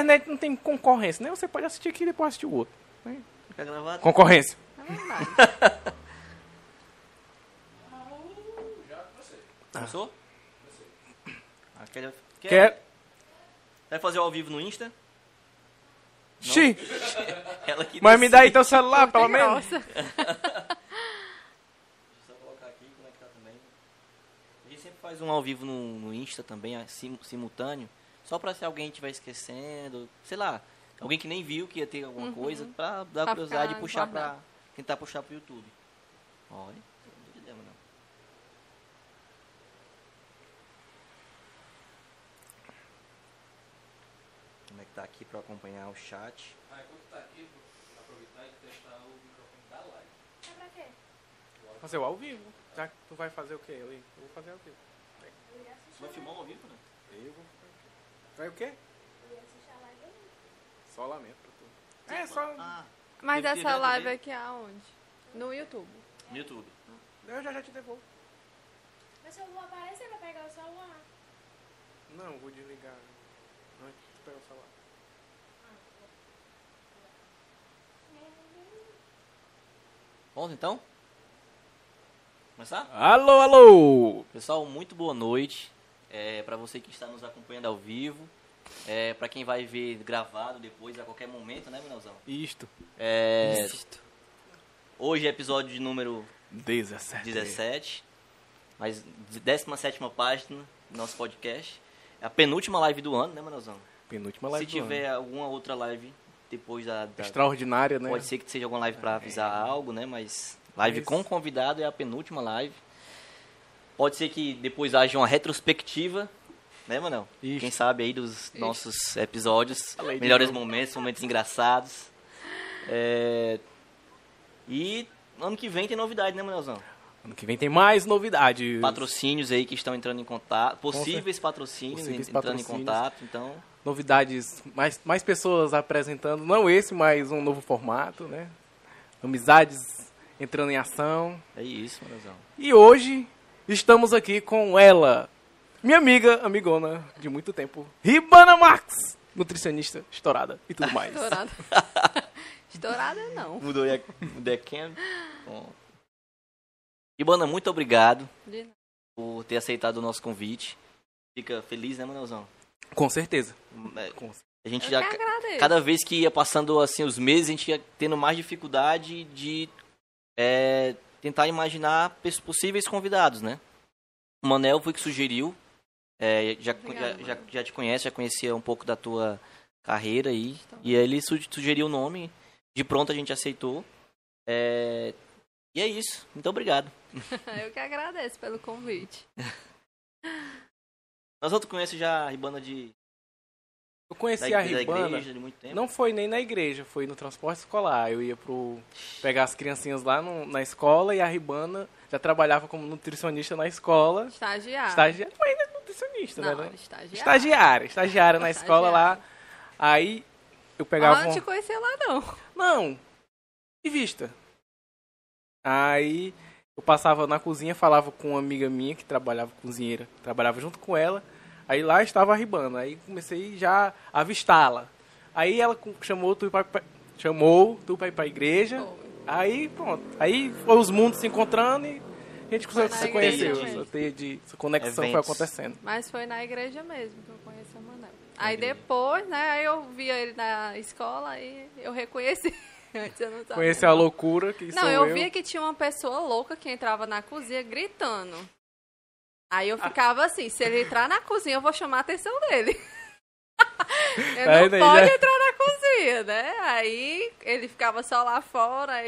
internet não tem concorrência, né? Você pode assistir aqui e depois assistir o outro. né? Fica gravado. Concorrência. É verdade. Começou? Ah, quer, quer, Quer... Vai fazer ao vivo no Insta? Xi, Ela que mas me dá aí decide. teu celular, pelo menos. Nossa. Deixa eu só colocar aqui, conectar também. A gente sempre faz um ao vivo no, no Insta também, ah, sim- simultâneo. Só pra se alguém estiver esquecendo, sei lá, alguém que nem viu que ia ter alguma coisa, pra dar Pra curiosidade e puxar pra. guardado. tentar puxar pro YouTube. Olha, não tem ideia, não. Como é que tá aqui pra acompanhar o chat? Ah, enquanto tá aqui, vou aproveitar e testar o microfone da live. É pra quê? Fazer o ao vivo. Já que tu vai fazer o quê? Eu eu vou fazer ao vivo. Vai filmar ao vivo, né? Eu vou fazer o quê? Vai o quê? eu ia assistir a live aí. Só lamento pra tu. É, só... Ah, Mas Teve essa live também? aqui é aonde? No YouTube. no YouTube. Eu já já te devolvo. Mas se eu vou aparecer pra pegar o celular. Não, vou desligar antes de pegar o celular. Vamos então? Começar? Alô, alô! Pessoal, muito boa noite. É, para você que está nos acompanhando ao vivo. É, para quem vai ver gravado depois, a qualquer momento, né, Minelzão? Isto. É, hoje é episódio de número 17. 17, mas 17 página do nosso podcast. É a penúltima live do ano, né, Manelzão? Penúltima live Se do ano. tiver alguma outra live depois da. da- Extraordinária, né? Pode ser que seja alguma live para avisar algo, né? Mas live Mas- com convidado é a penúltima live. Pode ser que depois haja uma retrospectiva, né, Manel? Isso. Quem sabe aí dos nossos episódios, melhores momentos, momentos engraçados. É, E ano que vem tem novidade, né, Manelzão? Ano que vem tem mais novidades. Patrocínios aí que estão entrando em contato, possíveis patrocínios Possíveis entrando patrocínios. em contato, então Novidades, mais, mais pessoas apresentando. Não esse, mas um novo formato, né? Amizades entrando em ação. é isso, Manelzão. E hoje estamos aqui com ela, minha amiga, amigona de muito tempo, Ribana Max, nutricionista estourada e tudo mais. Estourada. Estourada não. Mudou aí a- mudei a cam. Bom. Ibana, muito obrigado por ter aceitado o nosso convite. Fica feliz, né, Manelzão? Com certeza. É, Com- A gente Eu já, cada vez que ia passando assim os meses, a gente ia tendo mais dificuldade de é, tentar imaginar possíveis convidados, né? O Manel foi que sugeriu, é, já, Obrigada, já, já, já te conhece, já conhecia um pouco da tua carreira aí, Então. e aí ele su- sugeriu o nome, de pronto a gente aceitou. É, e é isso, muito obrigado. Eu que agradeço pelo convite. Nós outros conhecemos já a Ribana de, Eu da, conheci a da Ribana. igreja de muito tempo. Não foi nem na igreja, foi no transporte escolar. Eu ia pro pegar as criancinhas lá no- na escola e a Ribana já trabalhava como nutricionista na escola. Estagiário. Estagiária, mas ainda é nutricionista, Não, né? estagiário. Estagiária, estagiária na escola lá. Aí eu pegava. Ah, não te conhecia lá, não. Não, de vista. Aí eu passava na cozinha, falava com uma amiga minha que trabalhava cozinheira, trabalhava junto com ela. Aí lá estava a Ribana. Aí comecei já a avistá-la. Aí ela chamou tu pra, pra- chamou tu pra ir pra igreja. Foi. Aí pronto. Aí foi os mundos se encontrando e a gente Foi se, igreja conheceu. teia de essa conexão foi Eventos. acontecendo. Mas foi na igreja mesmo que eu conheci o Manel. Aí depois, né, aí eu via ele na escola e eu reconheci. Antes eu não sabia. Conheci a loucura que Não, sou eu eu. via que tinha uma pessoa louca que entrava na cozinha gritando. Aí eu ficava assim, se ele entrar na cozinha, eu vou chamar a atenção dele. ele Aí não daí pode já- entrar na cozinha, né? Aí ele ficava só lá fora, A-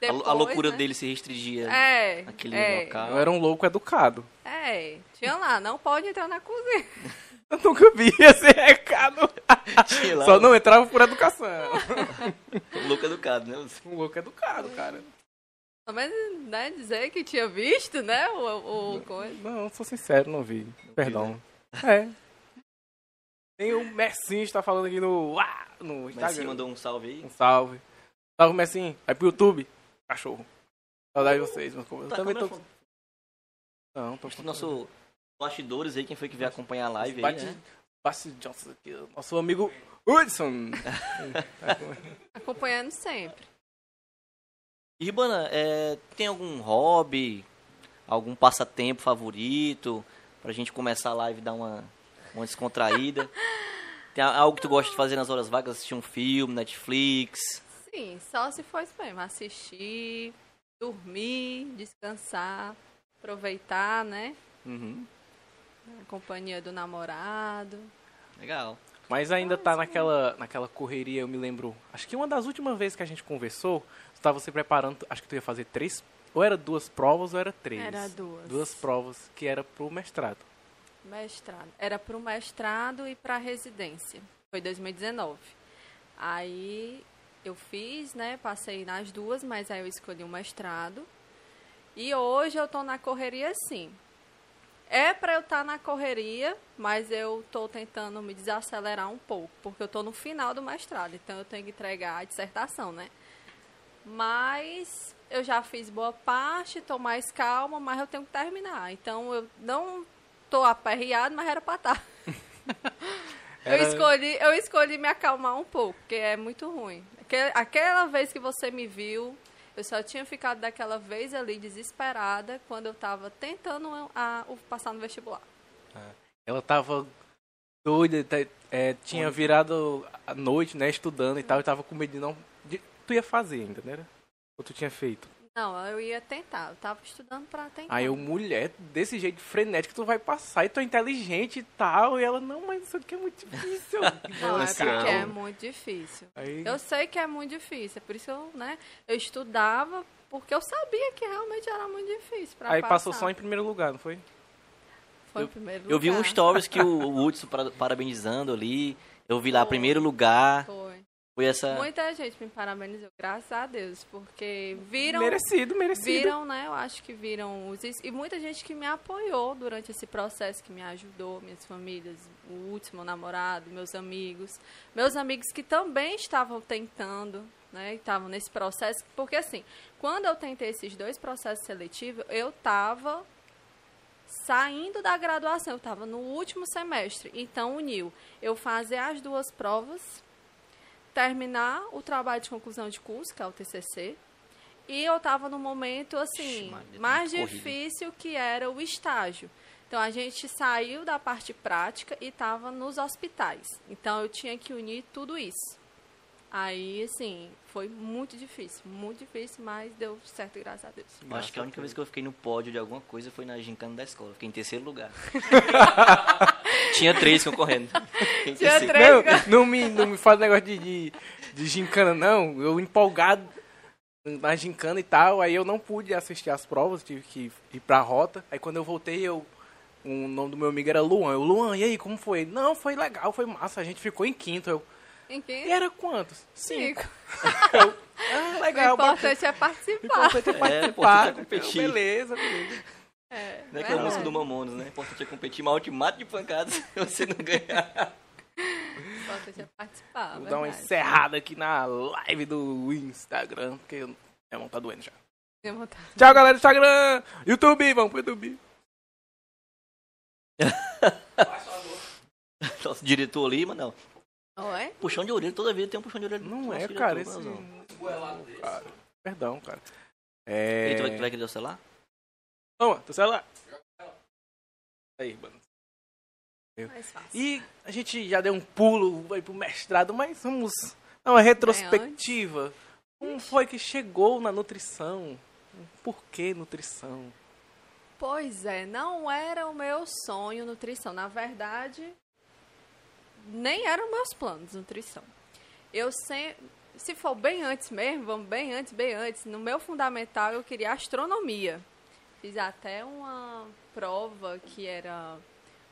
depois, a, loucura né? dele se restringia É, naquele é, local. Eu era um louco educado. é. Tinha lá, não pode entrar na cozinha. Eu nunca vi esse recado. Só não entrava por educação. um louco educado, né? Um louco educado, cara. Mas, né, dizer que tinha visto, né, o, o coisa. Não, sou sincero, não vi. Perdão. É. Tem o Messinho está falando aqui no, ah, no Instagram. assim mandou um salve aí. Um salve. Salve, Messinho. Vai pro YouTube. Cachorro. Saudade de vocês. Mas eu Tá, também tô... é que Não, tô? Nosso bastidores aí, quem foi que veio acompanhar a live aí, Bate... né? Basti Johnson aqui. Nosso amigo Hudson! Acompanhando sempre. Ribana, é, tem algum hobby, algum passatempo favorito pra gente começar a live e dar uma, uma descontraída? Tem algo que tu gosta de fazer nas horas vagas, assistir um filme, Netflix? Sim, só se for isso mesmo. Assistir, dormir, descansar, aproveitar, né? Uhum, A companhia do namorado. legal. Mas ainda tá naquela, naquela correria, eu me lembro. Acho que uma das últimas vezes que a gente conversou, tava se preparando, acho que tu ia fazer três. Ou era duas provas ou era três. Era duas. Duas provas que era pro mestrado. Mestrado. Era para o mestrado e para residência. Foi 2019. Aí eu fiz, né? Passei nas duas, mas aí eu escolhi o mestrado. E hoje eu tô na correria sim. É para eu estar na correria, mas eu tô tentando me desacelerar um pouco, porque eu tô no final do mestrado, então eu tenho que entregar a dissertação, né? Mas eu já fiz boa parte, tô mais calma, mas eu tenho que terminar. Então eu não tô aperreado, mas era pra estar. Era- Eu, escolhi, eu escolhi me acalmar um pouco, porque é muito ruim. Aque- Aquela vez que você me viu, eu só tinha ficado daquela vez ali desesperada quando eu tava tentando a- o- passar no vestibular. Ela tava doida, tá- é, tinha virado a noite, né, estudando e tal, e tava com medo de não. Tu ia fazer ainda, né? Ou tu tinha feito? Não, eu ia tentar, eu tava estudando pra tentar. Aí eu, mulher, desse jeito frenético, tu vai passar e tu é inteligente e tal. E ela, não, mas isso aqui é muito difícil. Não, é porque é muito difícil. Aí, Eu sei que é muito difícil, é por isso que eu, né, eu estudava, porque eu sabia que realmente era muito difícil pra aí passar. passou só em primeiro lugar, não foi? Foi em primeiro Eu vi um lugar. stories que o, o Hudson para- parabenizando ali. Eu vi lá, Foi. primeiro lugar. Foi. Foi essa. Muita gente me parabenizou, graças a Deus, porque viram, Merecido, merecido. viram, né? Eu acho que viram os e muita gente que me apoiou durante esse processo, que me ajudou, minhas famílias, o último namorado, meus amigos, meus amigos que também estavam tentando, né? Estavam nesse processo, porque assim, quando eu tentei esses dois processos seletivos, eu estava saindo da graduação, eu estava no último semestre, então uniu eu fazer as duas provas terminar o trabalho de conclusão de curso, que é o TCC, e eu estava no momento assim Ixi, Maria, mais corrido. difícil que era o estágio. Então a gente saiu da parte prática e estava nos hospitais. Então eu tinha que unir tudo isso. Aí, assim, foi muito difícil, muito difícil, mas deu certo, graças a Deus. Eu acho que a única vez que eu fiquei no pódio de alguma coisa foi na gincana da escola. Fiquei em terceiro lugar. Tinha três concorrendo. Tinha terceiro. três. Não, não, me, não me faz negócio de, de, de gincana, não. Eu empolgado na gincana e tal, aí eu não pude assistir as provas, tive que ir pra rota. Aí quando eu voltei, eu. O nome do meu amigo era Luan. Eu, Luan, e aí, como foi? Não, foi legal, foi massa. A gente ficou em quinto. Eu, Em quem? e era quantos? Cinco. Cinco. Ah, O legal. importante é O participar. importante é É, o participar. importante é competir. Beleza, beleza. É, Não é aquela verdade. música do Mamonas, né? Importante é competir, mas ultimato de pancadas você não ganhar. O importante é participar. Vou dar uma encerrada aqui na live do Instagram, porque minha mão tá doendo já. Vontade. Tchau, galera do Instagram. YouTube, vamos pro YouTube. Nosso diretor ali, mas não. Oi? Puxão de orelha, toda vida tem um puxão de orelha. Não é, cara, esse... cara. Perdão, cara. E É... tu vai, tu vai querer o celular? Toma, teu celular. Aí, mano. Mais fácil. E a gente já deu um pulo, vai pro mestrado, mas vamos dar uma retrospectiva. Como foi que chegou na nutrição? Por que nutrição? Pois é, não era o meu sonho nutrição. Na verdade, nem eram meus planos nutrição. Eu sempre, se for bem antes mesmo, vamos bem antes, bem antes, no meu fundamental eu queria astronomia. Fiz até uma prova que era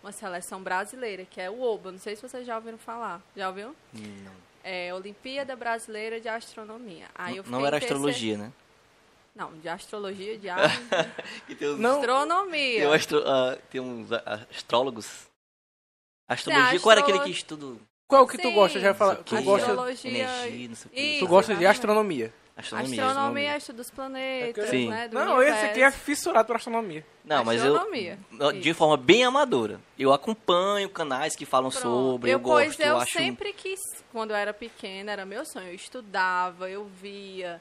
uma seleção brasileira, que é o OBA. Não sei se vocês já ouviram falar. Já ouviu? Não. É Olimpíada Brasileira de Astronomia. Aí eu não era astrologia, né? Não, de astrologia, de Que tem, uns, astronomia. tem, um astro- ah, tem uns astrólogos. Astrologia, qual era aquele que estuda Qual que tu Sim. gosta? Já ia falar, Não sei tu gosta, Astrologia. energia, não sei o. Isso. tu gosta de astronomia. Astronomia. Astronomia, estudo dos planetas, Sim. né? Do Não, esse aqui é fissurado por astronomia. Não, mas eu. Astronomia. De Isso. forma bem amadora. Eu acompanho canais que falam Pronto. sobre, eu, pois gosto, eu eu acho. sempre quis, quando eu era pequena, era meu sonho. Eu estudava, eu via.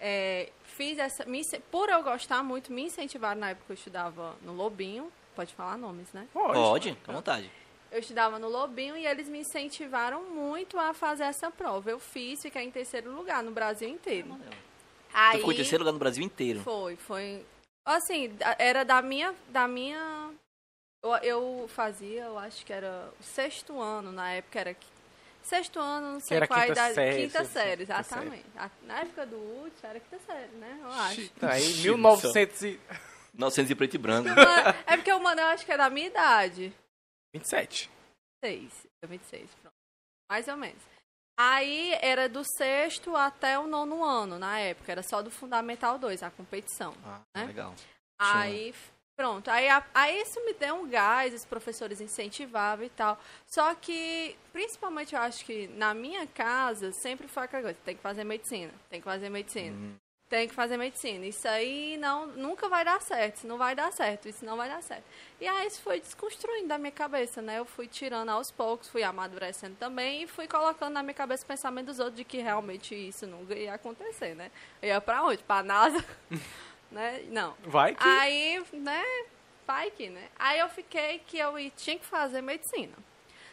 é, fiz essa. me ince- por eu gostar muito, me incentivaram na época que eu estudava no Lobinho. Pode falar nomes, né? Pode, fica à vontade. Eu estudava no Lobinho e eles me incentivaram muito a fazer essa prova. Eu fiz, fiquei em terceiro lugar no Brasil inteiro. Tu Aí, ficou em terceiro lugar no Brasil inteiro. Foi, foi. Assim, era da minha. Da minha eu, eu fazia, eu acho que era o sexto ano, na época era. Sexto ano, não sei era qual quinta idade. série, quinta série, exatamente. A- Na época do último era quinta série, né? Eu acho. Aí, 1927. 900 e preto e branco. Mano, é porque o mano eu acho que é da minha idade. 26. 26, 26, pronto. Mais ou menos. Aí era do sexto até o nono ano, na época. Era só do Fundamental 2, a competição. Ah, Né? legal. Aí, pronto. Aí, a- aí isso me deu um gás, os professores incentivavam e tal. Só que, principalmente, eu acho que na minha casa sempre foi aquela coisa: tem que fazer medicina, tem que fazer medicina. Tem que fazer medicina. Isso aí não, nunca vai dar certo. Isso não vai dar certo. Isso não vai dar certo. E aí isso foi desconstruindo da minha cabeça, né? Eu fui tirando aos poucos, fui amadurecendo também e fui colocando na minha cabeça o pensamento dos outros de que realmente isso nunca ia acontecer, né? Eu ia pra onde? Pra NASA? né? Não. Vai que. Aí, né? Vai que, né? Aí eu fiquei que eu tinha que fazer medicina.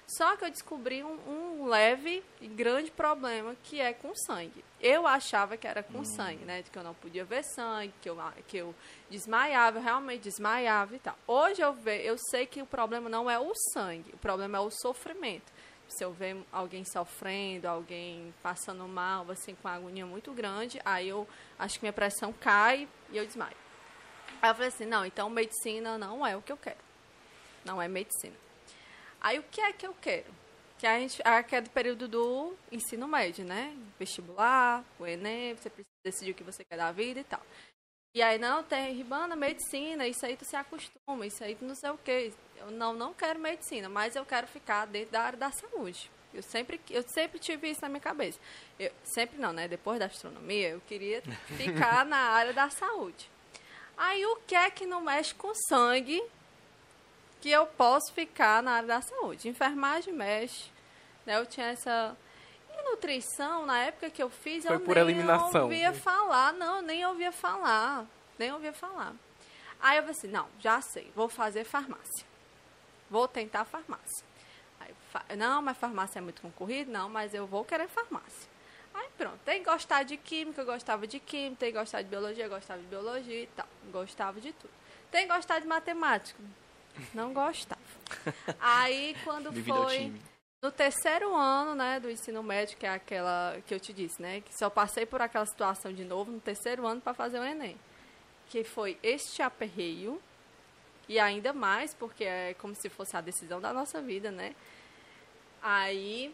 Só que eu descobri um, um leve e grande problema que é com sangue. Eu achava que era com sangue, né? Que eu não podia ver sangue, que eu, que eu desmaiava, eu realmente desmaiava e tal. Hoje eu, ve, eu sei que o problema não é o sangue, o problema é o sofrimento. Se eu ver alguém sofrendo, alguém passando mal, assim, com agonia muito grande, aí eu acho que minha pressão cai e eu desmaio. Aí eu falei assim, não, então medicina não é o que eu quero. Não é medicina. Aí o que é que eu quero? Que a gente, aqui é do período do ensino médio, né? Vestibular, o Enem, você precisa decidir o que você quer da vida e tal. E aí, não, tem Ribana, medicina, isso aí tu se acostuma, isso aí tu não sei o quê. Eu não, não quero medicina, mas eu quero ficar dentro da área da saúde. Eu sempre, eu sempre tive isso na minha cabeça. Eu, sempre não, né? Depois da astronomia, eu queria ficar na área da saúde. Aí o que é que não mexe com sangue que eu posso ficar na área da saúde? Enfermagem mexe, né? Eu tinha essa e nutrição, na época que eu fiz, Foi eu por nem eliminação. ouvia falar, não, nem ouvia falar, nem ouvia falar. Aí eu falei assim, não, já sei, vou fazer farmácia. Vou tentar farmácia. Aí, não, mas farmácia é muito concorrido, não, mas eu vou querer farmácia. Aí pronto, tem que gostar de química, eu gostava de química, tem que gostar de biologia, eu gostava de biologia e tal. Gostava de tudo. Tem que gostar de matemática. Não gostava. Aí quando foi no terceiro ano, né, do ensino médio, que é aquela que eu te disse, né, que só passei por aquela situação de novo no terceiro ano para fazer o ENEM. Que foi este aperreio e ainda mais porque é como se fosse a decisão da nossa vida, né? Aí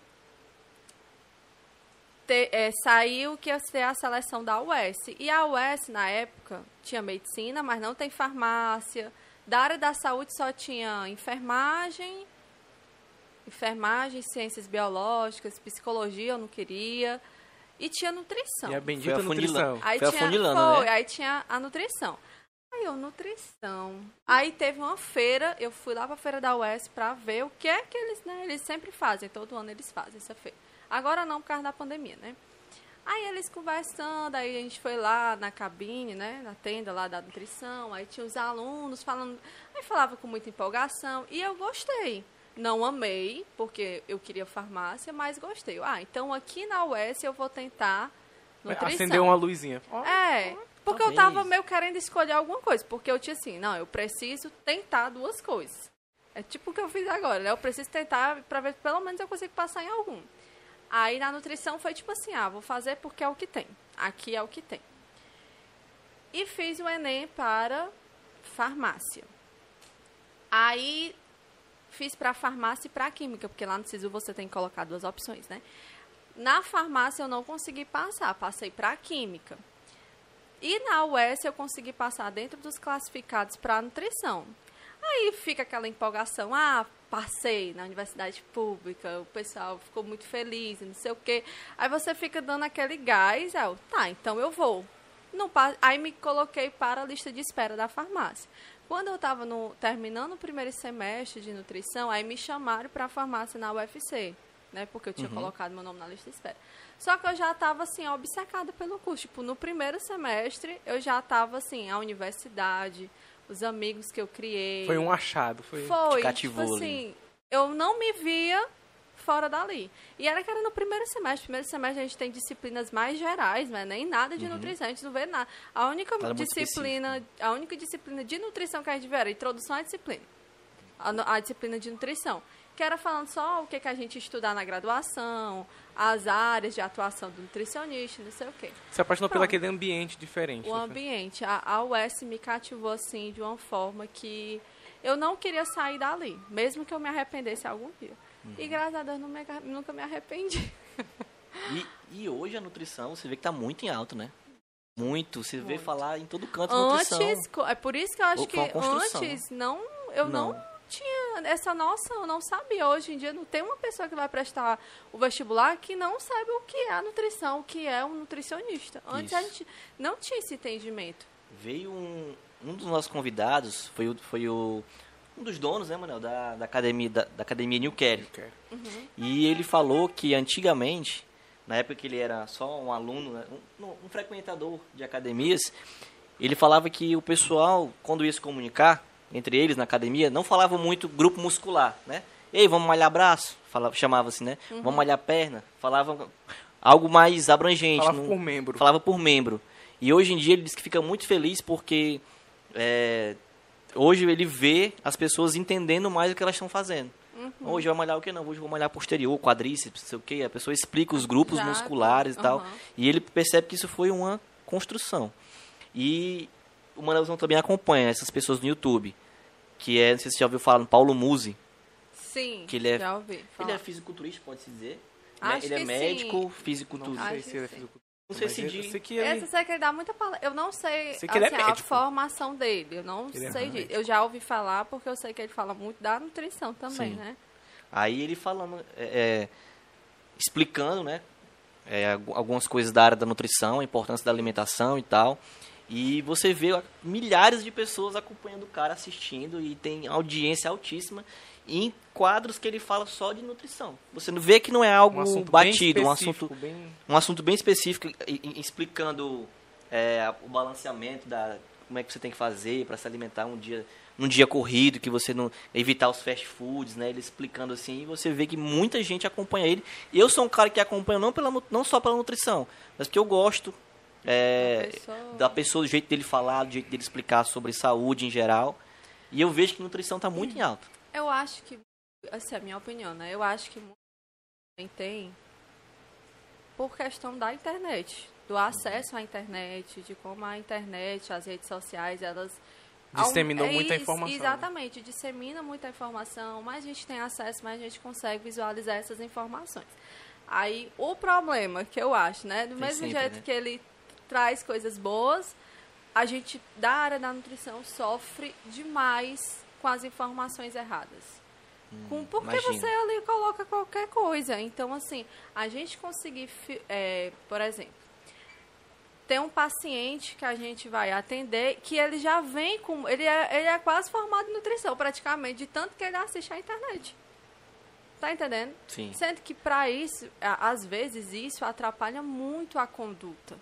te- é, saiu que ia ser a seleção da UES. E a UES, na época, tinha medicina, mas não tem farmácia. Da área da saúde só tinha enfermagem, enfermagem, ciências biológicas, psicologia eu não queria. E tinha nutrição. E a bendita Foi afunila- nutrição. Aí Foi tinha, afunilando, foi, né? aí tinha a nutrição. Aí eu, nutrição. Aí teve uma feira, eu fui lá pra feira da UES pra ver o que é que eles, né? Eles sempre fazem, todo ano eles fazem essa feira. Agora não por causa da pandemia, né? Aí eles conversando, aí a gente foi lá na cabine, né? Na tenda lá da nutrição, aí tinha os alunos falando. Aí falava com muita empolgação e eu gostei. Não amei, porque eu queria farmácia, mas gostei. Ah, então aqui na UES eu vou tentar nutrição. Acendeu uma luzinha. É, porque eu talvez. tava meio querendo escolher alguma coisa. Porque eu tinha assim, não, eu preciso tentar duas coisas. É tipo o que eu fiz agora, né? Eu preciso tentar pra ver se pelo menos eu consigo passar em algum. Aí na nutrição foi tipo assim, ah, vou fazer porque é o que tem. Aqui é o que tem. E fiz o Enem para farmácia. Aí fiz para farmácia e para química, porque lá no SISU você tem que colocar duas opções, né? Na farmácia eu não consegui passar, passei para química. E na UES eu consegui passar dentro dos classificados para nutrição. Aí fica aquela empolgação, ah, passei na universidade pública, o pessoal ficou muito feliz, não sei o quê. Aí você fica dando aquele gás, eu, tá, então eu vou. Não, aí me coloquei para a lista de espera da farmácia. Quando eu estava terminando o primeiro semestre de nutrição, aí me chamaram para a farmácia na UFC, né? Porque eu tinha colocado meu nome na lista de espera. Só que eu já estava assim obcecada pelo curso. Tipo, no primeiro semestre eu já estava assim, a universidade, os amigos que eu criei. Foi um achado. Foi... Foi, cativou tipo assim, eu não me via fora dali. E era que era no primeiro semestre. Primeiro semestre a gente tem disciplinas mais gerais, né? Nem nada de nutrição, a gente não vê nada. A única disciplina, a única disciplina de nutrição que a gente vê era introdução à disciplina. A, a disciplina de nutrição. Que era falando só o que, que a gente ia estudar na graduação, as áreas de atuação do nutricionista, não sei o quê. Se apaixonou pelo Pronto. aquele ambiente diferente. O né? ambiente, a, a US me cativou assim de uma forma que eu não queria sair dali, mesmo que eu me arrependesse algum dia. Uhum. E graças a Deus não me nunca me arrependi. E, e hoje a nutrição, você vê que tá muito em alta, né? Muito. Você vê Muito. falar em todo canto nutrição. Antes, co- é por isso que eu acho Ou que antes não, eu não. Não. tinha essa noção, eu não sabia. Hoje em dia não tem uma pessoa que vai prestar o vestibular que não saiba o que é a nutrição, o que é um nutricionista. Antes a Isso. gente não tinha esse entendimento. Veio um, um dos nossos convidados, foi o, foi o um dos donos, né, Manel, da, da academia da, da academia New Care. Quero. E ele falou que antigamente, na época que ele era só um aluno, né, um, um frequentador de academias, ele falava que o pessoal, quando ia se comunicar entre eles na academia, não falava muito grupo muscular, né? Ei, vamos malhar braço, falava, chamava assim, né? Vamos malhar perna, falava algo mais abrangente. Falava não- por membro. falava por membro. E hoje em dia ele diz que fica muito feliz porque é, hoje ele vê as pessoas entendendo mais o que elas estão fazendo. Hoje vai malhar o que não? Hoje vou malhar posterior, quadríceps, não sei o que. A pessoa explica os grupos Já, musculares e tal. aham. E ele percebe que isso foi uma construção. E o Manelzão também acompanha essas pessoas no YouTube. Que é, não sei se você já ouviu falar no Paulo Musi. Sim, Que ele é- já ouvi. Ele falar. é fisiculturista, pode-se dizer. Acho ele é médico. Não fisiculturista. sei Acho se ele é fisiculturista. Não sei se sei que ele... Essa eu sei que ele dá muita palestra. Eu não sei, Sei que ele é assim, a médico. formação dele. Eu não Ele é sei disso. médico. Eu já ouvi falar porque eu sei que ele fala muito da nutrição também, Sim. né? Aí ele falando, é, é, explicando, né, é, algu- algumas coisas da área da nutrição, a importância da alimentação e tal. E você vê milhares de pessoas acompanhando o cara, assistindo e tem audiência altíssima em quadros que ele fala só de nutrição. Você não vê que não é algo um batido, um assunto bem... um assunto bem específico, explicando é, o balanceamento da como é que você tem que fazer para se alimentar um dia num dia corrido, que você não evitar os fast foods, né? Ele explicando assim, e você vê que muita gente acompanha ele. Eu sou um cara que acompanha não pela não só pela nutrição, mas porque eu gosto é, Da pessoa. da pessoa, do jeito dele falar, do jeito dele explicar sobre saúde em geral. E eu vejo que nutrição está muito em alta. Eu acho que, essa é a minha opinião, né? Eu acho que muito também tem por questão da internet, do acesso à internet, de como a internet, as redes sociais, elas Disseminou é muita isso, informação, né? Exatamente, dissemina muita informação, mais a gente tem acesso, mais a gente consegue visualizar essas informações. Aí o problema que eu acho, né, do Tem mesmo sempre, jeito né? que ele traz coisas boas, a gente da área da nutrição sofre demais com as informações erradas. Com, porque Hum, você ali coloca qualquer coisa. Então, assim, a gente conseguir, é, por exemplo, tem um paciente que a gente vai atender que ele já vem com. Ele é, ele é quase formado em nutrição, praticamente, de tanto que ele assiste à internet. Tá entendendo? Sim. Sendo que para isso, às vezes isso atrapalha muito a conduta.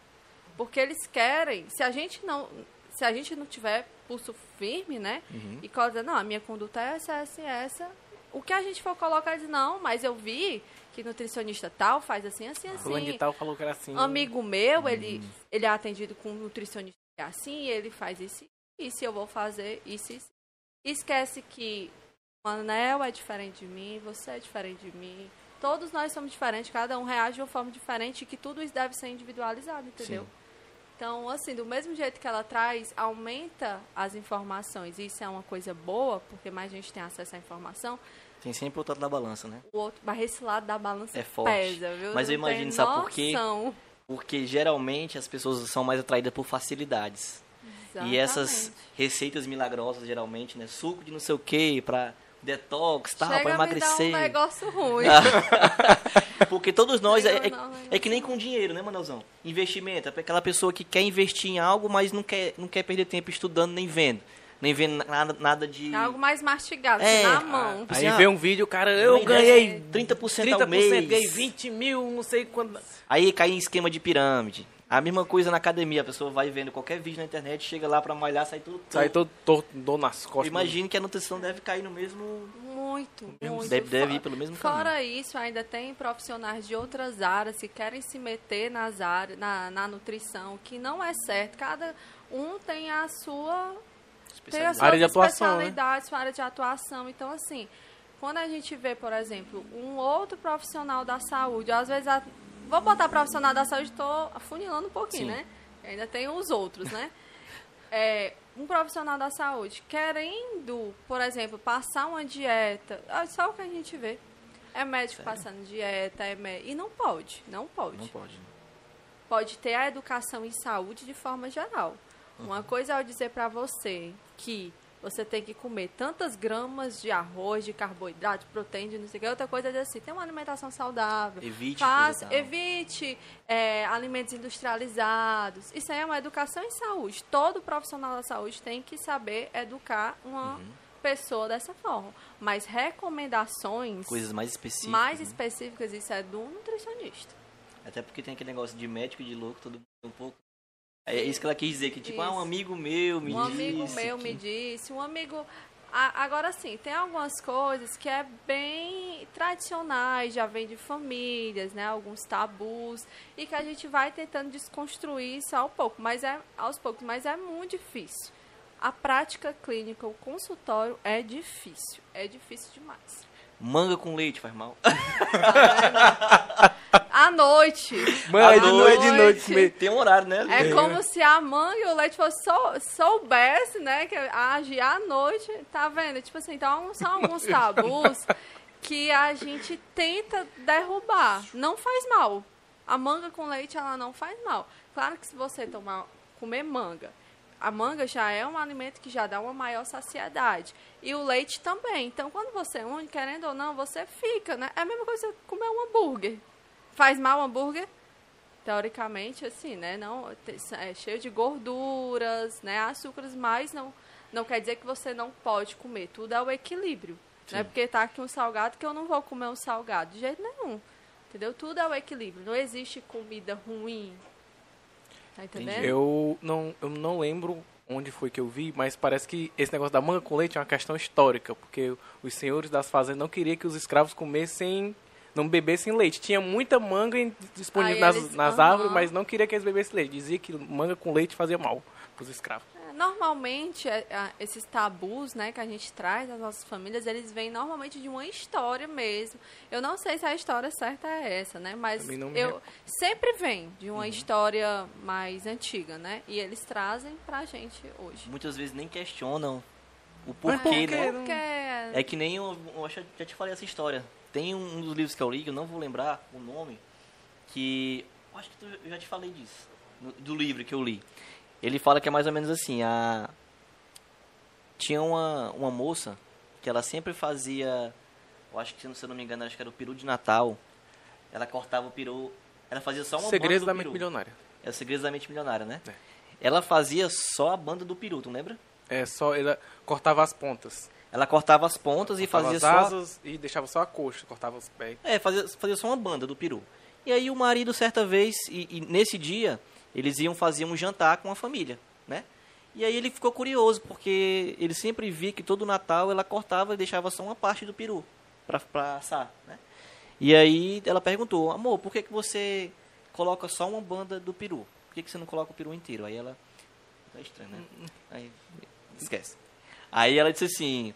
Porque eles querem, se a gente não, se a gente não tiver pulso firme, né? Uhum. E coloca, não, a minha conduta é essa, essa e essa. O que a gente for colocar, diz, não, mas eu vi que nutricionista tal faz assim, assim, Fulano de assim. tal falou que era assim. Amigo meu, ele, ele é atendido com um nutricionista que é assim, e ele faz isso, isso, e eu vou fazer isso, isso. Esquece que o Anel é diferente de mim, você é diferente de mim. Todos nós somos diferentes, cada um reage de uma forma diferente e que tudo isso deve ser individualizado, entendeu? Sim. Então, assim, do mesmo jeito que ela traz, aumenta as informações. Isso é uma coisa boa, porque mais gente tem acesso à informação. Tem sempre o outro lado da balança, né? O outro, mas esse lado da balança É forte. pesa, viu? Mas eu Não tem imagino, sabe por quê? Porque geralmente as pessoas são mais atraídas por facilidades. E essas Exatamente. receitas milagrosas, geralmente, né? Suco de não sei o que, pra detox, tal, Chega pra a me um emagrecer. negócio ruim. Porque todos nós, é, é, é que nem com dinheiro, né, Manelzão? Investimento, é aquela pessoa que quer investir em algo, mas não quer, não quer perder tempo estudando nem vendo. Nem vendo nada, nada de... É algo mais mastigado, É, na mão. Aí Assim, vê ah, um vídeo, cara, Não eu ganhei 30%, ao 30%, mês. ganhei 20 mil, não sei quando. Aí cai em esquema de pirâmide. A mesma coisa na academia, a pessoa vai vendo qualquer vídeo na internet, chega lá pra malhar, sai tudo... Sai todo torto, dor nas costas. Imagine que a nutrição deve cair no mesmo... Muito, muito. Deve, deve ir pelo mesmo caminho. Fora isso, ainda tem profissionais de outras áreas que querem se meter nas áreas, na, na nutrição, que não é certo. Cada um tem a sua tem as Especialidade. suas Área de atuação, né? especialidades, sua área de atuação. Então, assim, quando a gente vê, por exemplo, um outro profissional da saúde, às vezes, a- vou botar profissional da saúde, estou afunilando um pouquinho, Sim. né? Ainda tem os outros, né? É, um profissional da saúde querendo, por exemplo, passar uma dieta, é só o que a gente vê. É médico passando dieta, é mé- e não pode, não pode Não pode. pode ter a educação em saúde de forma geral. Uma coisa é eu dizer para você que você tem que comer tantas gramas de arroz, de carboidrato, de proteína, não sei o que. Outra coisa é assim, tem uma alimentação saudável. Evite Faça, evite é, alimentos industrializados. Isso aí é uma educação em saúde. Todo profissional da saúde tem que saber educar uma Uhum. pessoa dessa forma. Mas recomendações Coisas mais específicas. mais né? específicas, isso é do nutricionista. Até porque tem aquele negócio de médico e de louco, todo mundo um pouco. É isso que ela quis dizer, que tipo, ah, um Isso. amigo meu me um disse. amigo meu que- me disse, um amigo. Agora sim, tem algumas coisas que é bem tradicionais, já vem de famílias, né? Alguns tabus e que a gente vai tentando desconstruir isso ao pouco, mas é aos poucos, mas é muito difícil. A prática clínica, o consultório é difícil, é difícil demais. Manga com leite faz mal. À noite, Mano, À é de noite, noite. noite mesmo. Tem um horário, né? É como se a mãe e o leite fosse sou, soubesse, né, que agir à noite, tá vendo? Tipo assim, então são alguns tabus que a gente tenta derrubar. Não faz mal. A manga com leite, ela não faz mal. Claro que se você tomar, comer manga, a manga já é um alimento que já dá uma maior saciedade. E o leite também. Então, quando você une, querendo ou não, você fica, né? É a mesma coisa que você comer um hambúrguer. Faz mal hambúrguer? teoricamente, assim, né? Não, é cheio de gorduras, né? Açúcares, mas não, não quer dizer que você não pode comer. Tudo é o equilíbrio. Não é porque tá aqui um salgado que eu não vou comer um salgado. De jeito nenhum. Entendeu? Tudo é o equilíbrio. Não existe comida ruim. Tá entendendo? Eu não, eu não lembro onde foi que eu vi, mas parece que esse negócio da manga com leite é uma questão histórica, porque os senhores das fazendas não queriam que os escravos comessem, não bebessem leite. Tinha muita manga disponível Aí nas, eles- nas aham. árvores, mas não queria que eles bebessem leite. Dizia que manga com leite fazia mal para os escravos. É, Normalmente, é, é, esses tabus né, que a gente traz das nossas famílias, eles vêm normalmente de uma história mesmo. Eu não sei se a história certa é essa, né? Mas eu recordo. sempre vem de uma história mais antiga, né? E eles trazem pra gente hoje. Muitas vezes nem questionam o porquê, por quê? né? Porque É que nem eu, eu acho que eu já te falei essa história. Tem um, um dos livros que eu li, que eu não vou lembrar o nome, que. eu Acho que tu- eu já te falei disso. no- do livro que eu li. Ele fala que é mais ou menos assim, a. Tinha uma, uma moça que ela sempre fazia. Eu acho que, se eu não me engano, acho que era o peru de Natal. Ela cortava o peru. Ela fazia só uma Segredos da banda do mente peru. milionária. É o Segredos da Mente Milionária, né? É. Ela fazia só a banda do peru, tu lembra? É só ela cortava as pontas. Ela cortava as pontas e Cortava fazia as só. asas e deixava só a coxa, cortava os pés. É, fazia, fazia só uma banda do peru. E aí o marido, certa vez, e, e nesse dia, eles iam fazer um jantar com a família, né? E aí ele ficou curioso, porque ele sempre via que todo Natal ela cortava e deixava só uma parte do peru pra, pra assar, né? E aí ela perguntou, amor, por que, que você coloca só uma banda do peru? Por que, que você não coloca o peru inteiro? Aí ela... Tá estranho, né? Aí, esquece. Aí ela disse assim,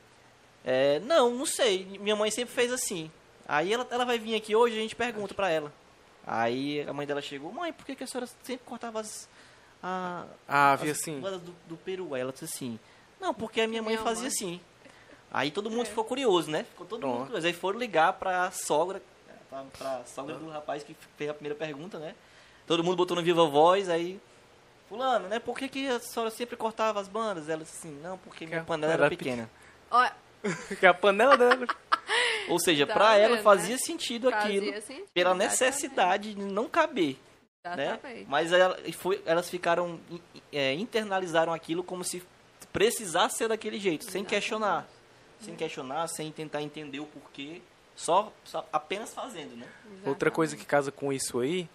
é, não, não sei. Minha mãe sempre fez assim. Aí ela, ela vai vir aqui hoje e a gente pergunta pra ela. Aí a mãe dela chegou, mãe, por que, que a senhora sempre cortava as, a, Ah, as havia assim. do, do peru? Aí ela disse assim, não, porque a minha mãe Minha fazia mãe. assim. Aí todo mundo ficou curioso, né? Ficou todo mundo Pronto. curioso. Aí foram ligar pra sogra, pra, pra sogra do rapaz que fez a primeira pergunta, né? Todo mundo botou no viva voz, aí... Fulano, né? Por que, que a senhora sempre cortava as bandas? Ela disse assim, não, porque minha Porque panela era era pequena. Ó, que a panela dela. Ou seja, Tá pra ela vendo, fazia né? sentido aquilo, Fazia sentido, pela exatamente. necessidade de não caber, né? Exatamente. Mas ela, foi, elas ficaram, é, internalizaram aquilo como se precisasse ser daquele jeito, sem Exatamente. questionar. Sem questionar, sem tentar entender o porquê, só, só apenas fazendo, né? Outra coisa que casa com isso aí,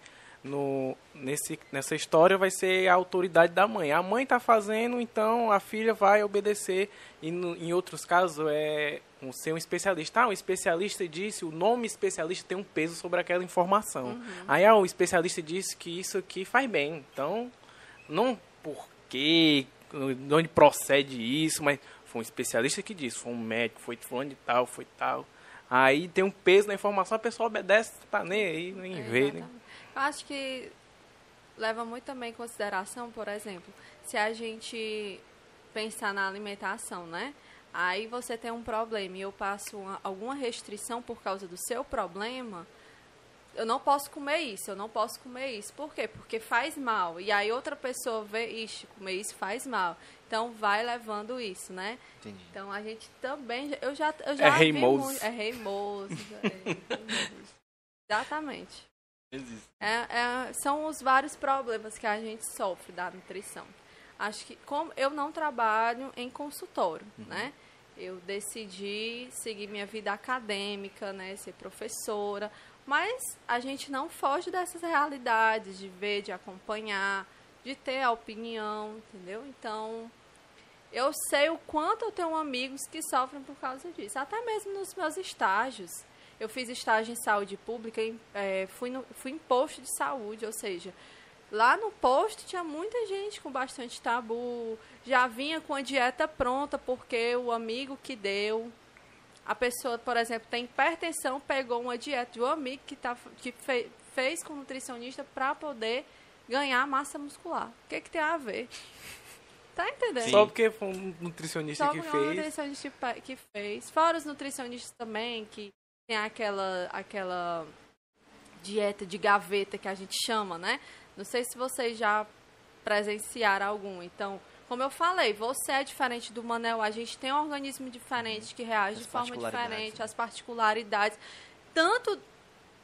no, nesse, nessa história vai ser a autoridade da mãe. A mãe tá fazendo, então a filha vai obedecer. E no- em outros casos é um, ser um especialista. Ah, um especialista disse, o nome especialista tem um peso sobre aquela informação. Aí ah, o especialista disse que isso aqui faz bem. Então, não porque, de onde procede isso, mas foi um especialista que disse, foi um médico, foi fulano de tal, foi tal. Aí tem um peso na informação, a pessoa obedece, tá nem aí, nem vê, né? Eu acho que leva muito também em consideração, por exemplo, se a gente pensar na alimentação, né? Aí você tem um problema e eu passo uma- alguma restrição por causa do seu problema, eu não posso comer isso, eu não posso comer isso. Por quê? Porque faz mal. E aí outra pessoa vê, ixi, comer isso faz mal. Então vai levando isso, né? Entendi. Então a gente também, eu já, eu já É vi muito- é reimoso. é- Exatamente. É- é- são os vários problemas que a gente sofre da nutrição. Acho que como eu não trabalho em consultório, né? Eu decidi seguir minha vida acadêmica, né, ser professora, mas a gente não foge dessas realidades de ver, de acompanhar, de ter a opinião, entendeu? Então, eu sei o quanto eu tenho amigos que sofrem por causa disso. Até mesmo nos meus estágios. Eu fiz estágio em saúde pública, em, eh, fui, no, fui em posto de saúde, ou seja, lá no posto tinha muita gente com bastante tabu, já vinha com a dieta pronta porque o amigo que deu. A pessoa, por exemplo, tem hipertensão, pegou uma dieta de um amigo que, tá, que fe- fez com nutricionista para poder ganhar massa muscular. O que, que tem a ver? Tá entendendo? Sim. Só porque foi um nutricionista Só que porque é um fez. nutricionista que fez. Fora os nutricionistas também, que tem aquela, aquela dieta de gaveta que a gente chama, né? Não sei se vocês já presenciaram algum. Então, como eu falei, você é diferente do Manel, a gente tem um organismo diferente que reage As de forma diferente, né? as particularidades, tanto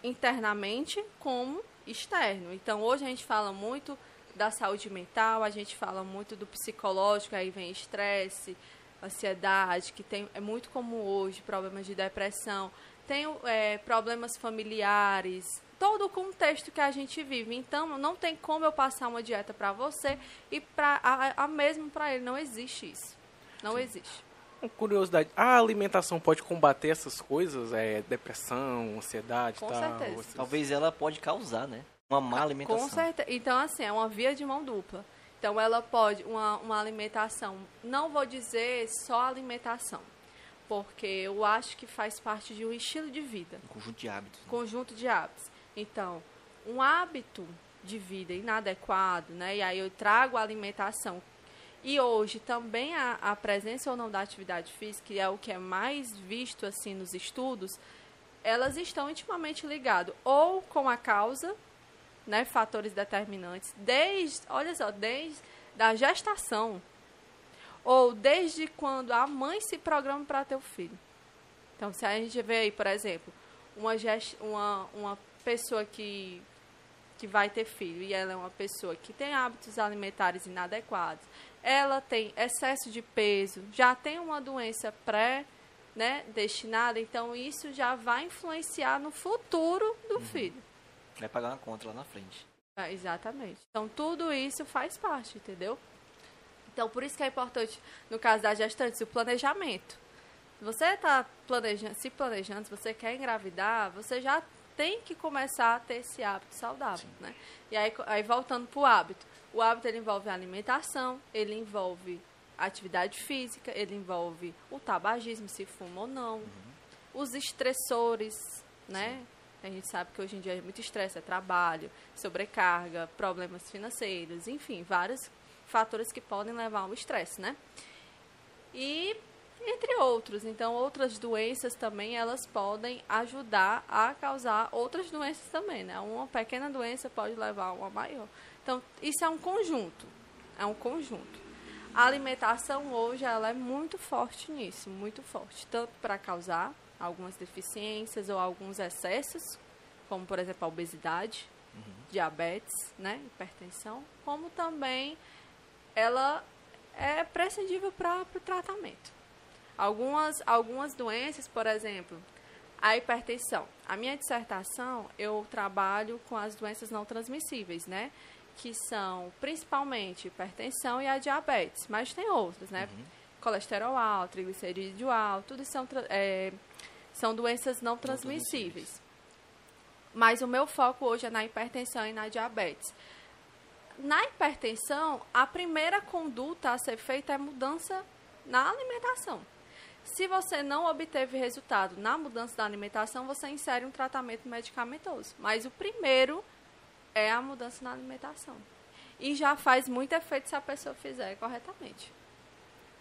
internamente como externo. Então, hoje a gente fala muito da saúde mental, a gente fala muito do psicológico, aí vem estresse, ansiedade, que tem, é muito comum hoje, problemas de depressão, tem é, problemas familiares, todo o contexto que a gente vive. Então, não tem como eu passar uma dieta para você e pra, a, a mesmo para ele. Não existe isso. Não existe. Uma curiosidade, a alimentação pode combater essas coisas? É, depressão, ansiedade Com tal? certeza. essas- Talvez ela pode causar, né? Uma má alimentação. Com certeza. Então, assim, é uma via de mão dupla. Então, ela pode, uma, uma alimentação, não vou dizer só alimentação, porque eu acho que faz parte de um estilo de vida. Um conjunto de hábitos. conjunto de hábitos. Então, um hábito de vida inadequado, né? E aí eu trago a alimentação. E hoje também a, a presença ou não da atividade física, que é o que é mais visto assim nos estudos, elas estão intimamente ligadas ou com a causa, né, fatores determinantes, desde, olha só, desde da gestação ou desde quando a mãe se programa para ter o filho. Então, se a gente vê aí, por exemplo, uma, gest... uma, uma pessoa que, que vai ter filho e ela é uma pessoa que tem hábitos alimentares inadequados, ela tem excesso de peso, já tem uma doença pré né, destinada, então isso já vai influenciar no futuro do filho. Vai pagar uma conta lá na frente. É, exatamente. Então, tudo isso faz parte, entendeu? Então, por isso que é importante, no caso da gestante, o planejamento. Você está planejando, se planejando, se você quer engravidar, você já tem que começar a ter esse hábito saudável, né? E aí, aí voltando para o hábito. O hábito, ele envolve a alimentação, ele envolve atividade física, ele envolve o tabagismo, se fuma ou não, os estressores, né? A gente sabe que hoje em dia é muito estresse, é trabalho, sobrecarga, problemas financeiros, enfim, vários fatores que podem levar ao estresse, né? E entre outros, então outras doenças também elas podem ajudar a causar outras doenças também, né? Uma pequena doença pode levar a uma maior. Então, isso é um conjunto. É um conjunto. A alimentação hoje ela é muito forte nisso, muito forte, tanto para causar algumas deficiências ou alguns excessos, como por exemplo a obesidade, diabetes, né, hipertensão, como também ela é prescindível para o tratamento. Algumas, algumas doenças, por exemplo, a hipertensão. A minha dissertação, eu trabalho com as doenças não transmissíveis, né? Que são principalmente hipertensão e a diabetes, mas tem outras, né? Colesterol alto, triglicerídeo alto, tudo são, é, são doenças não transmissíveis. Mas o meu foco hoje é na hipertensão e na diabetes. Na hipertensão, a primeira conduta a ser feita é mudança na alimentação. Se você não obteve resultado na mudança da alimentação, você insere um tratamento medicamentoso. Mas o primeiro é a mudança na alimentação. E já faz muito efeito se a pessoa fizer corretamente.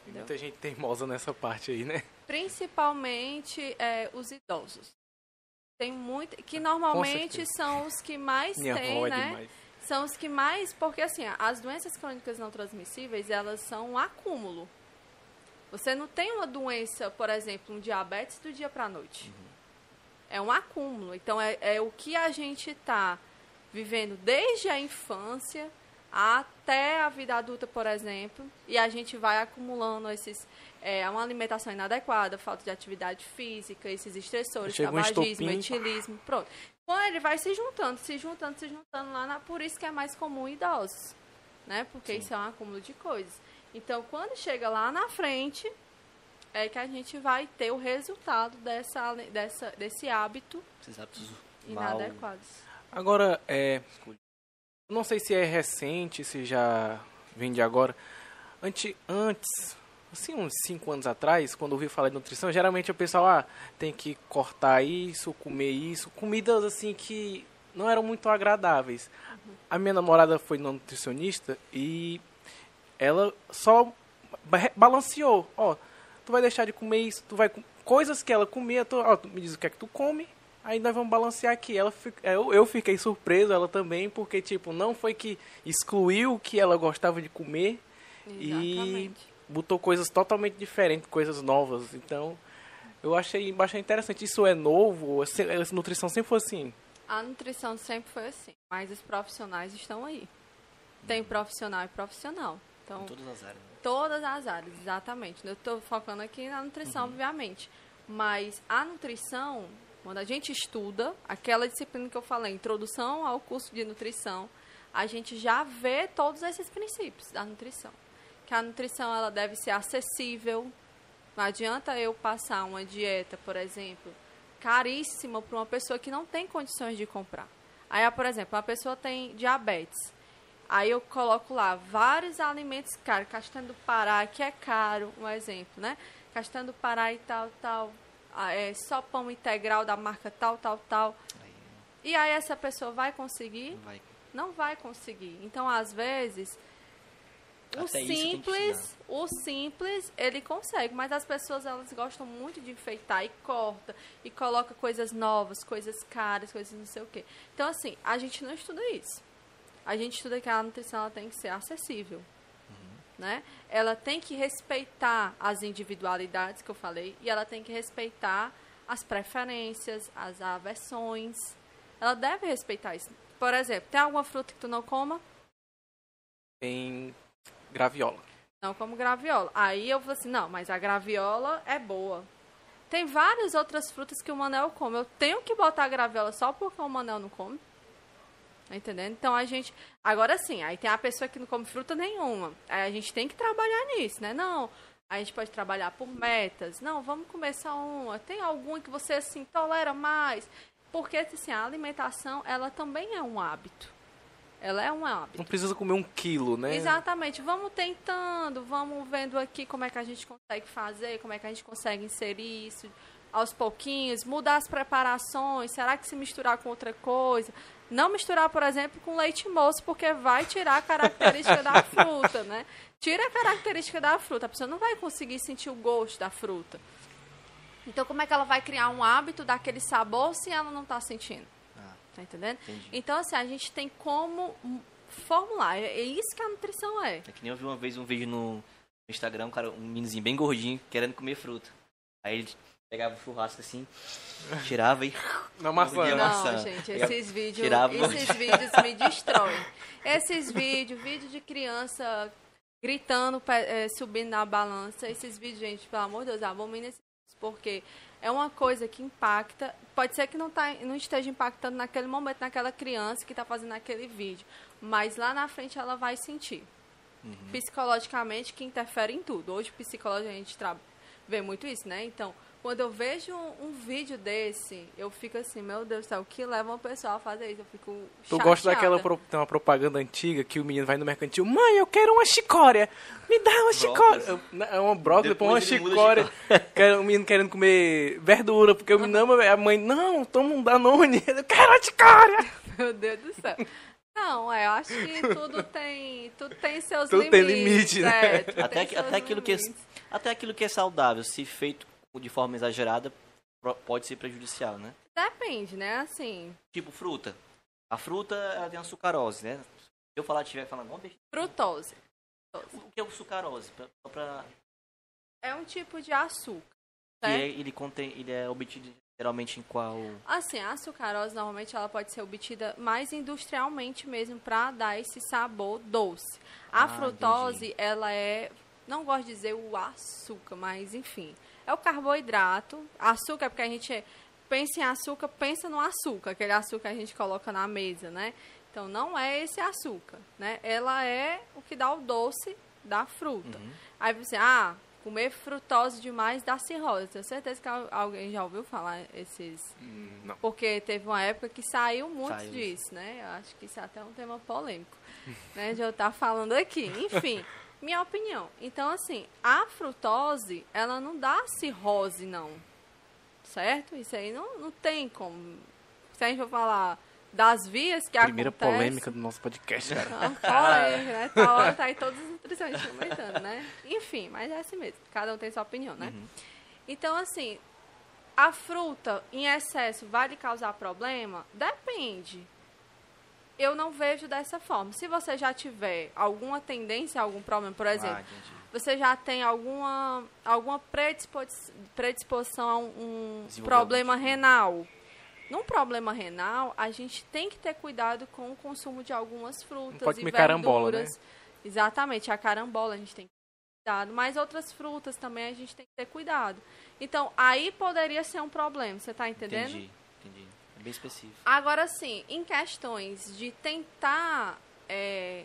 Tem muita gente teimosa nessa parte aí, né? Principalmente é, os idosos. Tem muito. Que normalmente certeza. são os que mais Minha têm, é né? demais. São os que mais. Porque, assim, as doenças crônicas não transmissíveis, elas são um acúmulo. Você não tem uma doença, por exemplo, um diabetes do dia para a noite. É um acúmulo. Então, é, é o que a gente está vivendo desde a infância até a vida adulta, por exemplo, e a gente vai acumulando esses é, uma alimentação inadequada, falta de atividade física, esses estressores, Chega um tabagismo, estopim, etilismo, pronto. Quando ele vai se juntando, se juntando, se juntando lá, na, por isso que é mais comum idosos, né? Porque isso é um acúmulo de coisas. Então, quando chega lá na frente, é que a gente vai ter o resultado dessa, dessa, desse hábito Esses hábitos mal inadequados. Agora, é, não sei se é recente, se já vem de agora. Ante, antes, assim, uns 5 anos atrás, quando eu ouvi falar de nutrição, geralmente o pessoal, ah, tem que cortar isso, comer isso. Comidas, assim, que não eram muito agradáveis. A minha namorada foi nutricionista e ela só ba- balanceou. Ó, tu vai deixar de comer isso, tu vai... com- Coisas que ela comia, tu, ó, tu me diz o que é que tu come, aí nós vamos balancear aqui. Ela, fi- eu, eu fiquei surpreso, ela também, porque, tipo, não foi que excluiu o que ela gostava de comer e Exatamente. Botou coisas totalmente diferentes, coisas novas. Então, eu achei bastante interessante. Isso é novo? Essa essa nutrição sempre foi assim? A nutrição sempre foi assim, mas os profissionais estão aí. Tem profissional e profissional. Então, Em todas as áreas. né? todas as áreas, exatamente. Eu estou focando aqui na nutrição, obviamente. Mas a nutrição, quando a gente estuda, aquela disciplina que eu falei, introdução ao curso de nutrição, a gente já vê todos esses princípios da nutrição. Que a nutrição ela deve ser acessível. Não adianta eu passar uma dieta, por exemplo, caríssima para uma pessoa que não tem condições de comprar. Aí, por exemplo, uma pessoa tem diabetes. Aí eu coloco lá vários alimentos caros, castanha do Pará, que é caro, um exemplo, né? Castanha do Pará e tal, tal. É, só pão integral da marca tal, tal, tal. E aí essa pessoa vai conseguir? vai. Não vai conseguir. Então, às vezes, o Até simples, o simples, ele consegue, mas as pessoas elas gostam muito de enfeitar e corta e coloca coisas novas, coisas caras, coisas não sei o quê. Então, assim, a gente não estuda isso. A gente estuda que a nutrição ela tem que ser acessível. Né? Ela tem que respeitar as individualidades que eu falei e ela tem que respeitar as preferências, as aversões. Ela deve respeitar isso. Por exemplo, tem alguma fruta que tu não coma? Tem graviola. Não como graviola. Aí eu falo assim, não, mas a graviola é boa. Tem várias outras frutas que o Manel come. Eu tenho que botar a graviola só porque o Manel não come. Tá entendendo? Então a gente. Agora sim, aí tem a pessoa que não come fruta nenhuma. Aí a gente tem que trabalhar nisso, né? Não. A gente pode trabalhar por metas. Não, vamos começar uma. Tem alguma que você assim tolera mais? Porque assim, a alimentação, ela também é um hábito. Ela é um hábito. Não precisa comer um quilo, né? Exatamente. Vamos tentando, vamos vendo aqui como é que a gente consegue fazer, como é que a gente consegue inserir isso aos pouquinhos, mudar as preparações. Será que se misturar com outra coisa? Não misturar, por exemplo, com leite moço, porque vai tirar a característica da fruta, né? Tira a característica da fruta. A pessoa não vai conseguir sentir o gosto da fruta. Então, como é que ela vai criar um hábito daquele sabor se ela não está sentindo? Tá entendendo? entendi. Então, assim, a gente tem como formular. É isso que a nutrição é. É que nem eu vi uma vez um vídeo no, Instagram, um, cara, um meninozinho bem gordinho, querendo comer fruta. Aí ele pegava o churrasco assim, tirava e Na maçã. Não, maçã. gente, esses vídeos, tirava esses vídeos me destroem. Esses vídeos, vídeo de criança gritando, eh, subindo na balança, esses vídeos, gente, pelo amor de Deus, abomina esses vídeos, porque é uma coisa que impacta. Pode ser que não, tá, não esteja impactando naquele momento, naquela criança que está fazendo aquele vídeo, mas lá na frente ela vai sentir. Psicologicamente, que interfere em tudo. Hoje, psicologicamente, a gente vê muito isso, né? Então, quando eu vejo um, um vídeo desse, eu fico assim, meu Deus do céu, o que leva uma pessoa a fazer isso? Eu fico Tu chateada. gosta daquela pro- tem uma propaganda antiga que o menino vai no mercantil, mãe, eu quero uma chicória, me dá uma chicória. Eu- É uma brócolis, depois uma chicória. Quero- O menino querendo comer verdura, porque o menino ama, a mãe, não, toma um Danone, eu quero uma chicória. Meu Deus do céu. Não, é, eu acho que tudo tem, tudo tem seus Tudo tem limites. limite, né? é, tudo até, tem que- até, aquilo que é, limites. até aquilo que é saudável, se feito de forma exagerada, pode ser prejudicial, né? Depende, né? Assim, Tipo fruta. A fruta ela tem a sucarose, né? Se eu falar, tiver falando, não, deixa- frutose. o que é o sucarose? Pra, só pra, É um tipo de açúcar. que é, ele contém, ele é obtido geralmente em qual Assim, a sucarose normalmente ela pode ser obtida mais industrialmente mesmo para dar esse sabor doce. A Ah, frutose, ela é, não gosto de dizer o açúcar, mas enfim, é o carboidrato. Açúcar é porque a gente pensa em açúcar, pensa no açúcar, aquele açúcar que a gente coloca na mesa, né? Então não é esse açúcar, né? Ela é o que dá o doce da fruta. Aí você, ah, comer frutose demais dá cirrose. Tenho certeza que al- alguém já ouviu falar esses. Não. Porque teve uma época que saiu muito Saiu. disso, né? Eu acho que isso é até um tema polêmico, né? De eu estar falando aqui. Enfim, minha opinião. Então, assim, a frutose, ela não dá cirrose, não. Certo? Isso aí não, não tem como. Se a gente for falar das vias que Primeira acontece... polêmica do nosso podcast, cara. Polêmica, né? Tá hora tá aí todos os nutricionistas comentando, né? Enfim, mas é assim mesmo. Cada um tem sua opinião, né? Então, assim, a fruta em excesso vai lhe causar problema? Depende. Eu não vejo dessa forma. Se você já tiver alguma tendência a algum problema, por exemplo, Ah, você já tem alguma, alguma predispos- predisposição a um, um problema tipo renal. Num problema renal, a gente tem que ter cuidado com o consumo de algumas frutas pode e comer carambola, né? verduras. Exatamente, a carambola a gente tem que ter cuidado, mas outras frutas também a gente tem que ter cuidado. Então, aí poderia ser um problema, você está entendendo? Entendi, entendi. Bem específico. Agora sim, em questões de tentar é,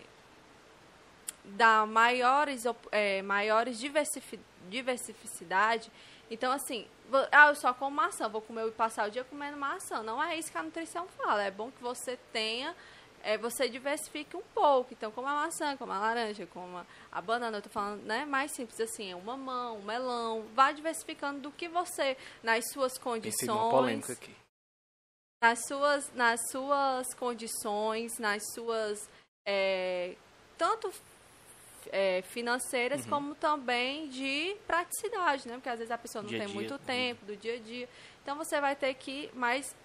dar maiores, é, maiores diversifi- diversificidade, então assim, vo- ah, eu só como maçã, vou comer e passar o dia comendo maçã. Não é isso que a nutrição fala. É bom que você tenha, é, você diversifique um pouco. Então, como a maçã, como a laranja, como a, a banana, eu tô falando, né, mais simples assim, é um mamão, um melão. Vá diversificando do que você, nas suas condições Pensei numa polêmica aqui. Nas suas, nas suas condições, nas suas é, tanto é, financeiras como também de praticidade, né? Porque às vezes a pessoa não Dia tem dia, muito uhum. tempo do dia a dia. Então você vai ter que, mas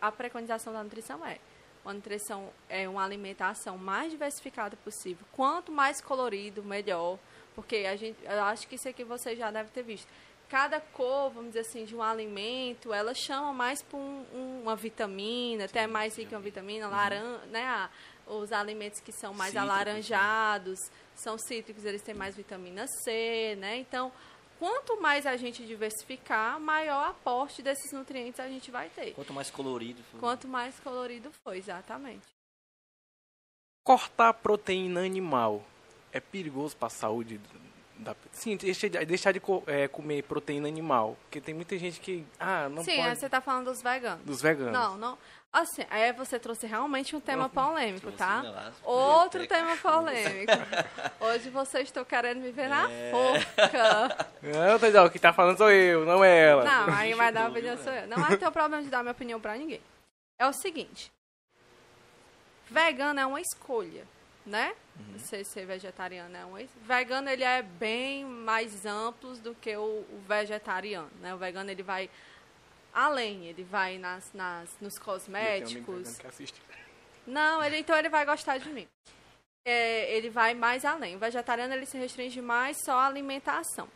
a preconização da nutrição é uma nutrição é uma alimentação mais diversificada possível. Quanto mais colorido, melhor. Porque a gente, eu acho que isso aqui você já deve ter visto. Cada cor, vamos dizer assim, de um alimento, ela chama mais por um- um- uma vitamina, até mais rica em uma vitamina, laranja, né? a- os alimentos que são mais Cítricos, né? alaranjados, são cítricos, eles têm mais vitamina C, né? Então, quanto mais a gente diversificar, maior aporte desses nutrientes a gente vai ter. Quanto mais colorido for. Quanto mais colorido for, exatamente. Cortar proteína animal é perigoso para a saúde da Sim, deixa de- deixar de é, comer proteína animal. Porque tem muita gente que. Ah, não Sim, aí pode. você tá falando dos veganos. Dos veganos. Não, não. Assim, aí você trouxe realmente um tema polêmico, tá? né, Outro tema polêmico. Hoje vocês estão querendo me ver na É. forca. Não, Tadeu, quem tá falando sou eu, não é ela. Não, aí vai dar Chutou, opinião sou eu. Não vai ter o problema de dar minha opinião pra ninguém. É o seguinte. Vegano é uma escolha, né? Você ser vegetariano é es- Vegano, ele é bem mais amplo do que o, o vegetariano, né? O vegano, ele vai além. Ele vai nas, nas, nos um cosméticos. Não, ele, então ele vai gostar de mim. é, ele vai mais além. O vegetariano ele se restringe mais só à alimentação.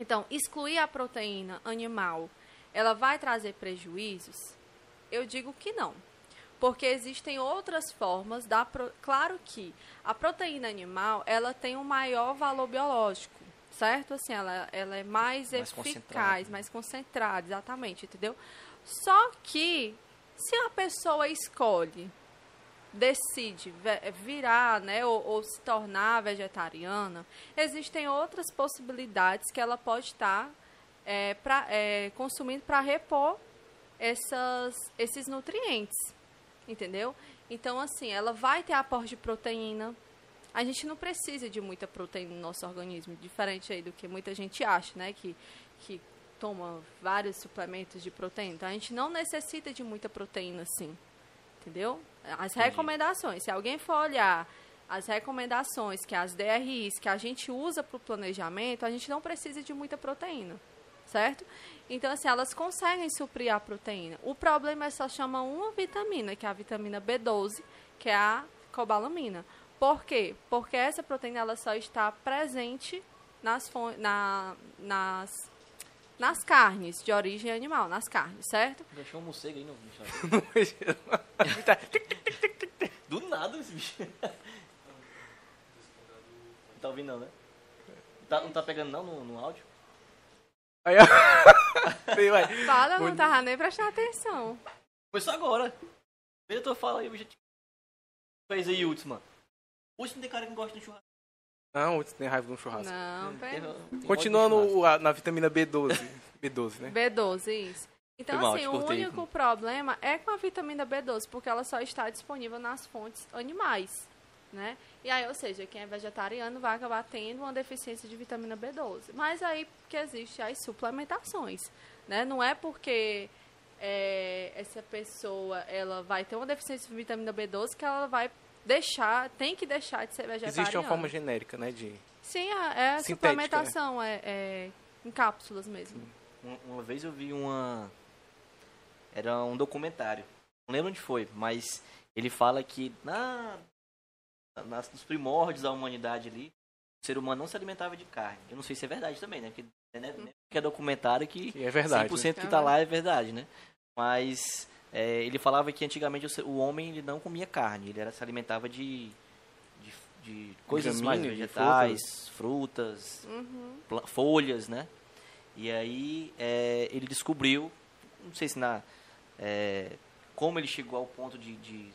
Então, excluir a proteína animal, ela vai trazer prejuízos? Eu digo que não. Porque existem outras formas da pro... claro que a proteína animal, ela tem um maior valor biológico, certo? Assim, ela, ela é mais, Mais eficaz, mais concentrada, exatamente, entendeu? Só que se a pessoa escolhe decide virar, né, ou, ou se tornar vegetariana, existem outras possibilidades que ela pode estar é, pra- é, consumindo para repor essas, esses nutrientes, entendeu? Então, assim, ela vai ter aporte de proteína. A gente não precisa de muita proteína no nosso organismo, diferente aí do que muita gente acha, né, que, que toma vários suplementos de proteína. Então, a gente não necessita de muita proteína, assim entendeu? As recomendações, se alguém for olhar as recomendações, que as DRIs que a gente usa para o planejamento, a gente não precisa de muita proteína, certo? Então, assim, elas conseguem suprir a proteína. O problema é só chamar uma vitamina, que é a vitamina B12, que é a cobalamina. Por quê? Porque essa proteína ela só está presente nas, na, nas, nas carnes de origem animal, nas carnes, certo? Deixou um morcego aí no bicho. Do nada esse bicho. Não tá ouvindo não, né? Tá- não tá pegando não no, no áudio? Aí, ó. Aí, vai. Fala, eu não tava nem prestando atenção. Começou agora. Eu tô falando aí, o bicho. Fez aí, Hudson, mano. Hudson tem cara que não gosta de churrasco. Não, você tem raiva de um churrasco. Não, pera. tem Continuando churrasco. na vitamina B12. B12, né? B12, isso. Então, Foi mal, assim, o cortei. único problema é com a vitamina B12, porque ela só está disponível nas fontes animais, né? E aí, ou seja, quem é vegetariano vai acabar tendo uma deficiência de vitamina B12. Mas aí que existe as suplementações, né? Não é porque é, essa pessoa ela vai ter uma deficiência de vitamina B12 que ela vai deixar, tem que deixar de ser vegetariana. Existe uma forma genérica, né? De... Sim, é, é Sintética, suplementação, é, é em cápsulas mesmo. Uma, uma vez eu vi uma. Era um documentário. Não lembro onde foi, mas ele fala que na, nas, nos primórdios da humanidade ali, o ser humano não se alimentava de carne. Eu não sei se é verdade também, né? Porque né, né, que é documentário que Que é verdade. 100% que tá lá é verdade, né? Mas é, ele falava que antigamente o, homem ele não comia carne, ele era, se alimentava de, de, de coisas mais Gramínea, de vegetais, frutas, Uhum. folhas, né? E aí é, ele descobriu, não sei se na é, como ele chegou ao ponto de, de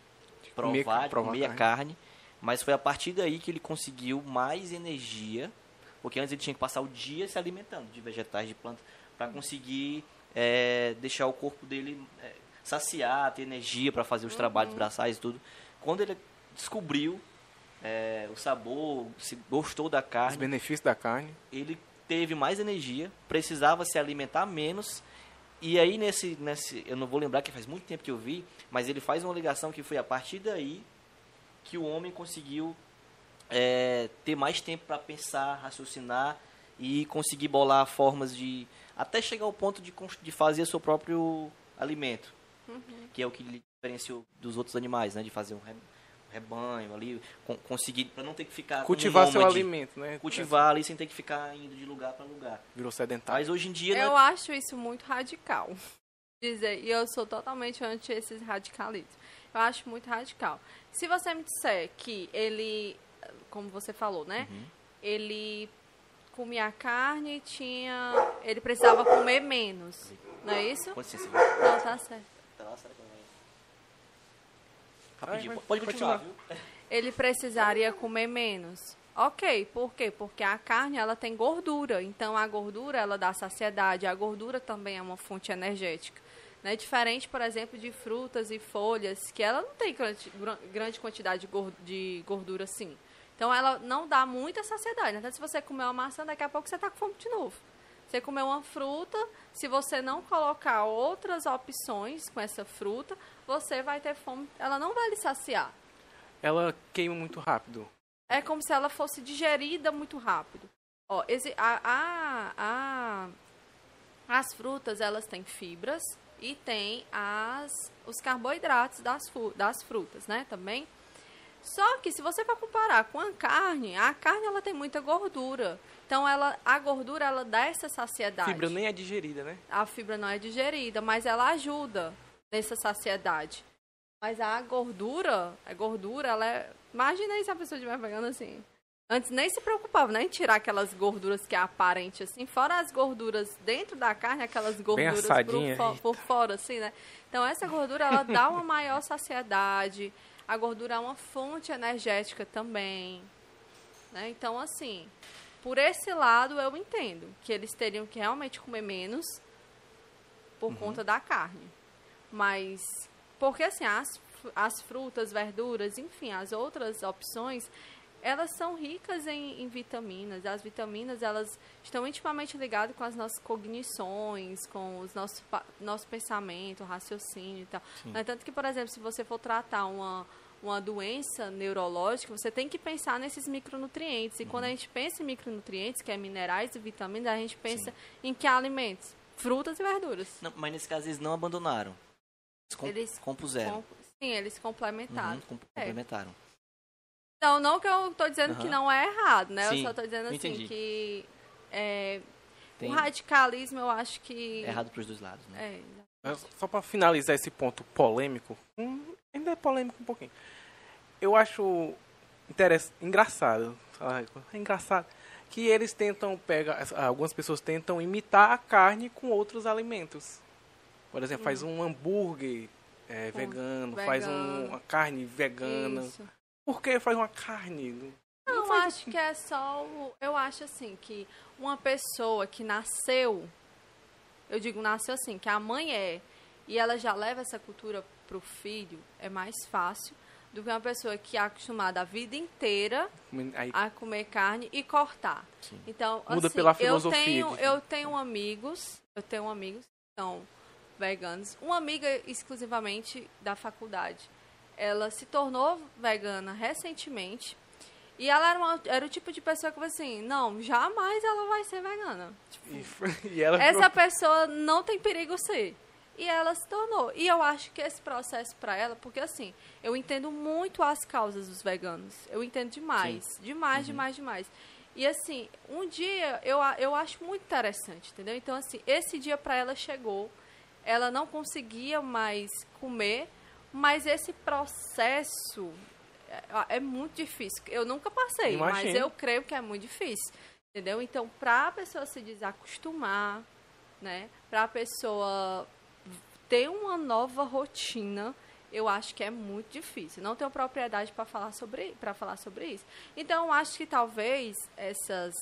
comer- provar, de provar comer a carne. carne, mas foi a partir daí que ele conseguiu mais energia, porque antes ele tinha que passar o dia se alimentando de vegetais, de plantas, para conseguir é, deixar o corpo dele é, saciar, ter energia para fazer os trabalhos braçais e tudo. Quando ele descobriu é, o sabor, se gostou da Os carne, benefícios da carne. ele teve mais energia, precisava se alimentar menos. E aí nesse, nesse, eu não vou lembrar que faz muito tempo que eu vi, mas ele faz uma ligação que foi a partir daí que o homem conseguiu é, ter mais tempo para pensar, raciocinar e conseguir bolar formas de até chegar ao ponto de, de fazer seu próprio alimento, que é o que lhe diferenciou dos outros animais, né? De fazer um re- rebanho ali, con- conseguir para não ter que ficar Cultivar seu alimento, né? cultivar ali sem ter que ficar indo de lugar para lugar. Virou sedentário. Mas hoje em dia Eu não é... acho isso muito radical. Dizer, e eu sou totalmente anti esses radicalismos. Eu acho muito radical. Se você me disser que ele, como você falou, né? Uhum. Ele comia carne, tinha, ele precisava comer menos, não é isso? Não, tá certo. tá Rapidinho, pode continuar, continua. viu? Ele precisaria comer menos. Ok, por quê? Porque a carne ela tem gordura, então a gordura ela dá saciedade, a gordura também é uma fonte energética. Né? Diferente, por exemplo, de frutas e folhas, que ela não tem grande, gra- grande quantidade de gor- de gordura assim. Então ela não dá muita saciedade. Então se você comer uma maçã, daqui a pouco você está com fome de novo. Você comer uma fruta, se você não colocar outras opções com essa fruta, você vai ter fome, ela não vai lhe saciar. Ela queima muito rápido. É como se ela fosse digerida muito rápido. Ó, a, a- a- as frutas, elas têm fibras e tem as, os carboidratos das, das frutas, né? Também. Só que se você for comparar com a carne, a carne ela tem muita gordura. Então ela, a gordura ela dá essa saciedade. Fibra nem é digerida, né? A fibra não é digerida, mas ela ajuda nessa saciedade. Mas a gordura, a gordura, ela é. Imagina aí se a pessoa estiver pegando assim. Antes nem se preocupava, né? Em tirar aquelas gorduras que é aparente, assim. Fora as gorduras dentro da carne, aquelas gorduras por, fo- por fora, assim, né? Então essa gordura, ela dá uma maior saciedade. A gordura é uma fonte energética também. Né? Então, assim, por esse lado eu entendo que eles teriam que realmente comer menos por Uhum. conta da carne. Mas, porque assim, as, as frutas, verduras, enfim, as outras opções, elas são ricas em, em vitaminas. As vitaminas, elas estão intimamente ligadas com as nossas cognições, com os nossos, nosso pensamento, raciocínio e tal. No entanto que, por exemplo, se você for tratar uma, uma doença neurológica, você tem que pensar nesses micronutrientes. E quando a gente pensa em micronutrientes, que é minerais e vitaminas, a gente pensa em que alimentos? Frutas e verduras. Não, mas nesse caso eles não abandonaram. Eles, Eles compuseram. Com- sim, eles complementaram. Uhum, com- É. Então, não que eu tô dizendo que Aham. não é errado, né? Sim, eu só tô dizendo assim entendi. que é, Tem o radicalismo eu acho que. é errado pros dois lados, né? É, Mas Só pra finalizar esse ponto polêmico, hum, ainda é polêmico um pouquinho. Eu acho interess... engraçado, é engraçado que eles tentam pegar, as- algumas pessoas tentam imitar a carne com outros alimentos. Por exemplo, faz um hambúrguer é, Com vegano, faz um- vegano. uma carne vegana. Isso. Por que faz uma carne? Não, eu acho que é só o. Eu acho assim que uma pessoa que nasceu, eu digo nasceu assim, que a mãe é, e ela já leva essa cultura pro filho, é mais fácil do que uma pessoa que é acostumada a vida inteira Aí, a comer carne e cortar. Sim. Então, Muda assim, pela filosofia Eu tenho, eu tenho amigos, eu tenho amigos que são veganos. Uma amiga exclusivamente da faculdade. Ela se tornou vegana recentemente. E ela era, uma- era o tipo de pessoa que assim, não, jamais ela vai ser vegana. e, e Essa pessoa não tem perigo ser. E ela se tornou. E eu acho que esse processo para ela, porque assim, eu entendo muito as causas dos veganos. Eu entendo demais. Demais, demais, demais. E assim, um dia eu, eu acho muito interessante, entendeu? Então, assim, esse dia para ela chegou. Ela não conseguia mais comer, mas esse processo é, é muito difícil. Eu nunca passei, mas Imagino. eu creio que é muito difícil. Entendeu? Então, para a pessoa se desacostumar, né? Para a pessoa ter uma nova rotina, eu acho que é muito difícil. Não tenho propriedade para falar sobre para falar sobre isso. Então, acho que talvez essas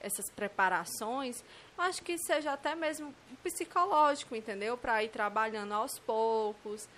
essas preparações, acho que seja até mesmo psicológico, entendeu? Para ir trabalhando aos poucos,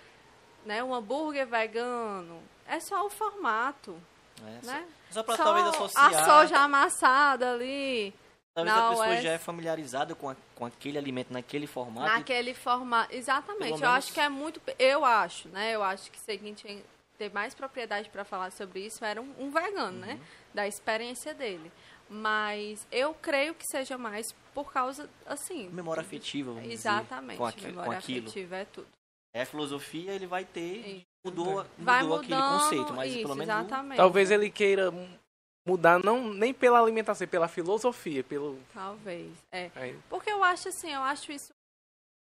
né? Um hambúrguer vegano, é só o formato, É, né? Só, só Só talvez associar. a soja amassada ali, talvez a pessoa Oeste. já é familiarizada com, a- com aquele alimento naquele formato. Naquele formato. Exatamente. Pelo Eu menos- acho que é muito. Eu acho, né? Eu acho que se a gente ter mais propriedade para falar sobre isso era um, um vegano, né? Uhum. Da experiência dele. Mas eu creio que seja mais por causa, assim. Memória afetiva, vamos Exatamente. dizer, com, aqui- memória com aquilo. afetiva é tudo. É a filosofia, ele vai ter. Mudou, Vai mudou mudando. aquele conceito, mas isso, pelo menos. exatamente. Talvez ele queira mu- mudar não nem pela alimentação, pela filosofia, pelo Talvez. É. aí, Porque eu acho assim, eu acho isso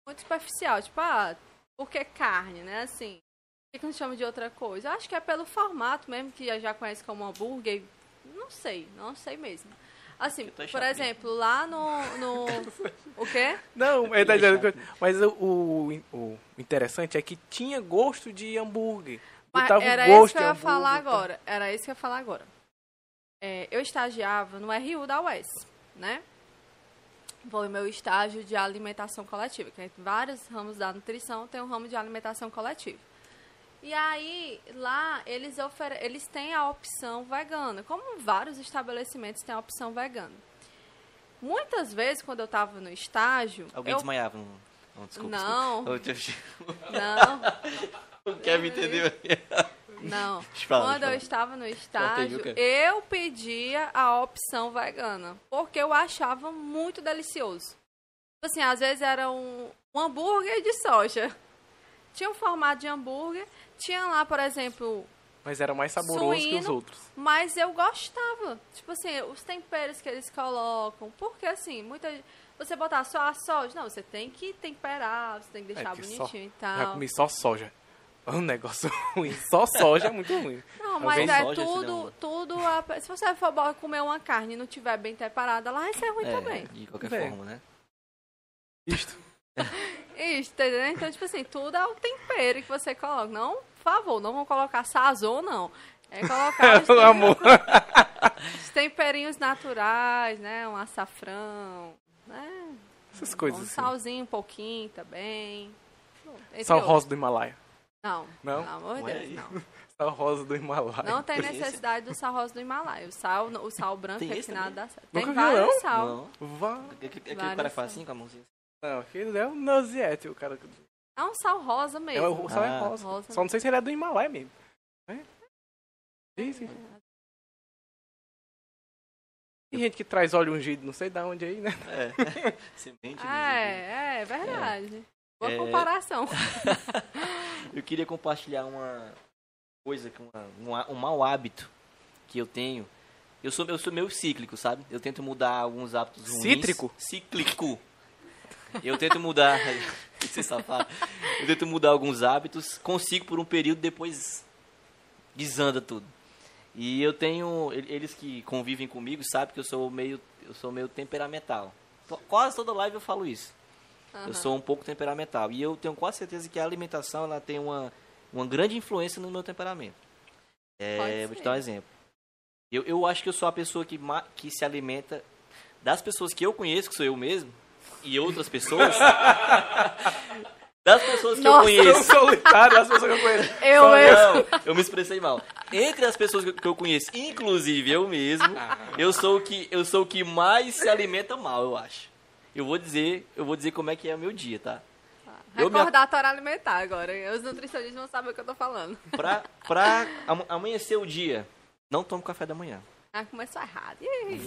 muito superficial. Tipo, ah, porque carne, né? Assim, por que que não chama de outra coisa? Eu acho que é pelo formato mesmo, que já- já conhece como hambúrguer. Não sei, não sei mesmo. Assim, por exemplo, lá no. no... o quê? Não, ele tá dizendo que, mas o, o, o interessante é que tinha gosto de hambúrguer. Mas Botava o era gosto isso que eu ia falar tá? agora. Era isso que eu ia falar agora. É, eu estagiava no RU da UES, né? Foi meu estágio de alimentação coletiva, que é vários ramos da nutrição tem um ramo de alimentação coletiva. E aí, lá, eles, ofere eles têm a opção vegana, como vários estabelecimentos têm a opção vegana. Muitas vezes, quando eu estava no estágio... Alguém eu... desmaiava. Não, não desculpa. Não, desculpa. não. O Kevin entendeu. Não. Quando eu estava no estágio, eu pedia a opção vegana. Porque eu achava muito delicioso. Tipo Assim, às vezes era um, um hambúrguer de soja. Tinha um formato de hambúrguer. Tinha lá, por exemplo, Mas era mais saboroso que os Suíno. outros. Mas eu gostava. Tipo assim, os temperos que eles colocam. Porque assim, muita Você botar só a soja. Não, você tem que temperar, você tem que deixar É, bonitinho e Já tal. comi só soja. É um negócio ruim. Só soja é muito ruim. Não, mas é soja, tudo, senão- tudo. a- Se você for comer uma carne e não tiver bem temperada, lá vai ser ruim É, também. de qualquer Bem. forma, né? Isto. Isso, entendeu? Então, tipo assim, tudo é o tempero que você coloca. Não, por favor, não vão colocar sazon, não. É colocar os, Pelo amor. os temperinhos naturais, né? Um açafrão, né? Essas Um coisas assim. salzinho um pouquinho também. Entre Sal outros. rosa do Himalaia. Não, Não? pelo amor de Deus, e- não. Sal rosa do Himalaia. Não tem necessidade do sal rosa do Himalaia. O sal, o sal branco Tem é que nada dá certo. Nunca Tem viu, vários não? sal. Não. Vá. Aquele cara faz assim com a mãozinha. Não, aquele é o Noziete, o cara. É um sal rosa É, mesmo. o sal é Ah. rosa. Rosa. Só não sei se ele é do Himalaia mesmo. É? Sim, sim. Tem gente que traz óleo ungido, não sei de onde aí, né? É. Semente. Ah, né? é, é verdade. Boa É. comparação. Eu queria compartilhar uma coisa, que uma, um, um mau hábito que eu tenho. Eu sou, eu sou meio cíclico, sabe? Eu tento mudar alguns hábitos ruins. Cítrico? Cíclico. Eu tento mudar. Você safado. Eu tento mudar alguns hábitos, consigo por um período, depois desanda tudo. E eu tenho. Eles que convivem comigo sabem que eu sou meio. Eu sou meio temperamental. Quase toda live eu falo isso. Eu Aham. sou um pouco temperamental. E eu tenho quase certeza que a alimentação ela tem uma, uma grande influência no meu temperamento. É, vou te dar um exemplo. Eu, eu acho que eu sou a pessoa que, que se alimenta das pessoas que eu conheço, que sou eu mesmo, e outras pessoas. das pessoas que Nossa. eu conheço. solitário, as pessoas que eu conheço. Eu mesmo. Não, eu me expressei mal. Entre as pessoas que eu conheço, inclusive eu mesmo, eu sou o que eu sou o que mais se alimenta mal, eu acho. Eu vou dizer, eu vou dizer como é que é o meu dia, tá? Eu me Recordatório alimentar agora. Os nutricionistas vão saber o que eu tô falando. Pra, pra am- amanhecer o dia, não tomo café da manhã. Ah, começou errado.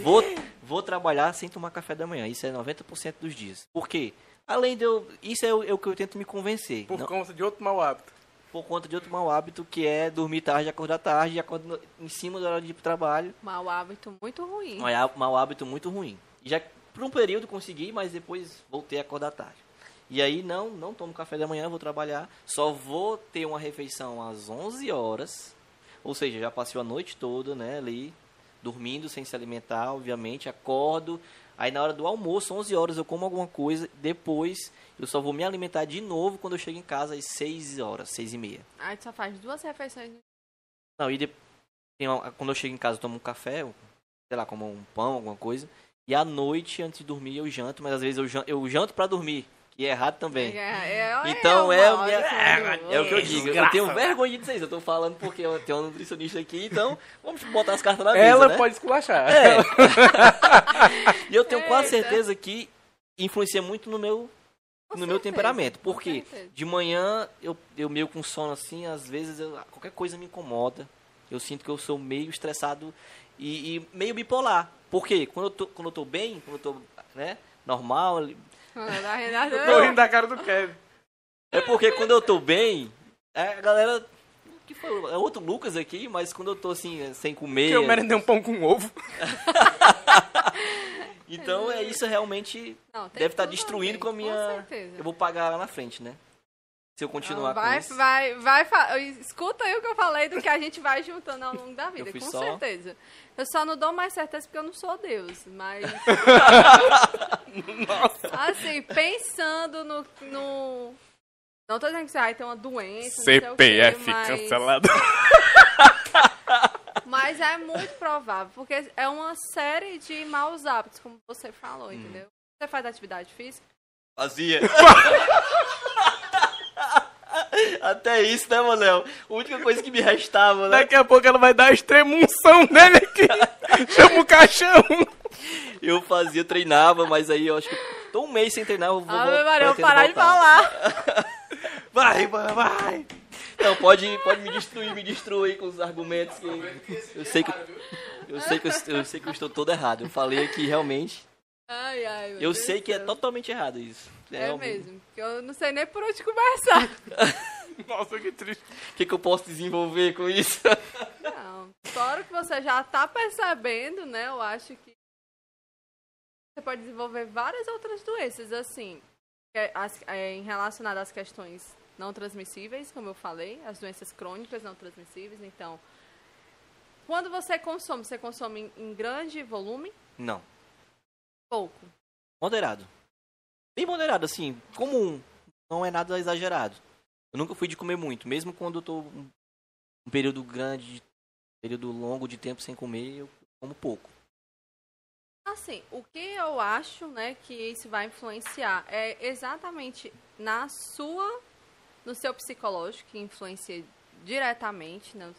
Vou, vou trabalhar sem tomar café da manhã. Isso é 90% dos dias. Por quê? Além de eu. Isso é o, é o que eu tento me convencer. Por não- conta de outro mau hábito. por conta de outro mau hábito que é dormir tarde e acordar tarde acordar em cima da hora de ir pro trabalho. mau hábito muito ruim. É mau hábito muito ruim. E Já por um período consegui, mas depois voltei a acordar tarde. E aí não, não tomo café da manhã, vou trabalhar. Só vou ter uma refeição às 11 horas. Ou seja, já passei a noite toda, né, ali, dormindo sem se alimentar, obviamente. Acordo. Aí na hora do almoço, 11 horas, eu como alguma coisa. Depois eu só vou me alimentar de novo quando eu chego em casa às 6 horas, 6 e meia. Aí tu só faz duas refeições. Não, e de- tem uma- quando eu chego em casa, eu tomo um café, sei lá, como um pão, alguma coisa. E à noite, antes de dormir, eu janto, mas às vezes eu janto, eu janto pra dormir, que é errado também. É, é, Então é, é, o o minha- hábito. é o que eu digo. Eu tenho vergonha de dizer isso. Eu tô falando porque eu tenho uma nutricionista aqui, então vamos botar as cartas na mesa, Ela né? pode esculachar. É. e eu tenho quase Eita. certeza que influencia muito no meu, Com no meu certeza, temperamento. com Por quê? certeza. De manhã, eu, eu meio com sono assim, às vezes eu- qualquer coisa me incomoda. Eu sinto que eu sou meio estressado e, e meio bipolar. Por quê? Quando eu tô, quando eu tô bem, quando eu tô né, normal, Renata- Tô rindo da cara do Kevin. é porque quando eu tô bem, é, a galera. Que foi? É outro Lucas aqui, mas quando eu tô assim, sem comer. Que eu merendei um pão com ovo. Então é isso realmente. Não, Deve estar a destruindo ver, com a minha. certeza. Eu vou pagar lá na frente, né? Se eu continuar Não, vai, com isso. vai, vai, escuta aí o que eu falei do que a gente vai juntando ao longo da vida, com só- certeza. Eu só não dou mais certeza porque eu não sou Deus, mas assim, pensando no, no não tô dizendo que você vai ter uma doença, não sei o quê, CPF mas, cancelado. mas é muito provável, porque é uma série de maus hábitos, como você falou, Hum. entendeu? Você faz atividade física? Fazia. Até isso, né, Manel? A única coisa que me restava, né? Daqui a pouco ela vai dar a extremunção dele aqui. Chama o caixão. Eu fazia, treinava, mas aí eu acho que tô um mês sem treinar. Eu vou, Ave Maria, eu vou pretendo parar de voltar. falar. Vai, vai, vai. Não, pode, pode me destruir, me destruir com os argumentos que eu sei que eu sei que eu, eu sei que eu estou todo errado. Eu falei aqui realmente. Ai, ai, meu Eu Deus sei do que é totalmente errado isso. É realmente. mesmo, porque eu não sei nem por onde começar. Nossa, que triste. O que, que eu posso desenvolver com isso? Não. Fora que você já tá percebendo, né? Eu acho que você pode desenvolver várias outras doenças, assim, que é as- é, em relacionadas às questões não transmissíveis, como eu falei, as doenças crônicas não transmissíveis. Então, quando você consome, você consome em, em grande volume, Não. pouco. Moderado. Bem moderado, assim, comum. Não é nada exagerado. Eu nunca fui de comer muito. Mesmo quando eu tô um um período grande, período longo de tempo sem comer, eu como pouco. Assim, o que eu acho, né, que isso vai influenciar é exatamente na sua, no seu psicológico, que influencia diretamente, não,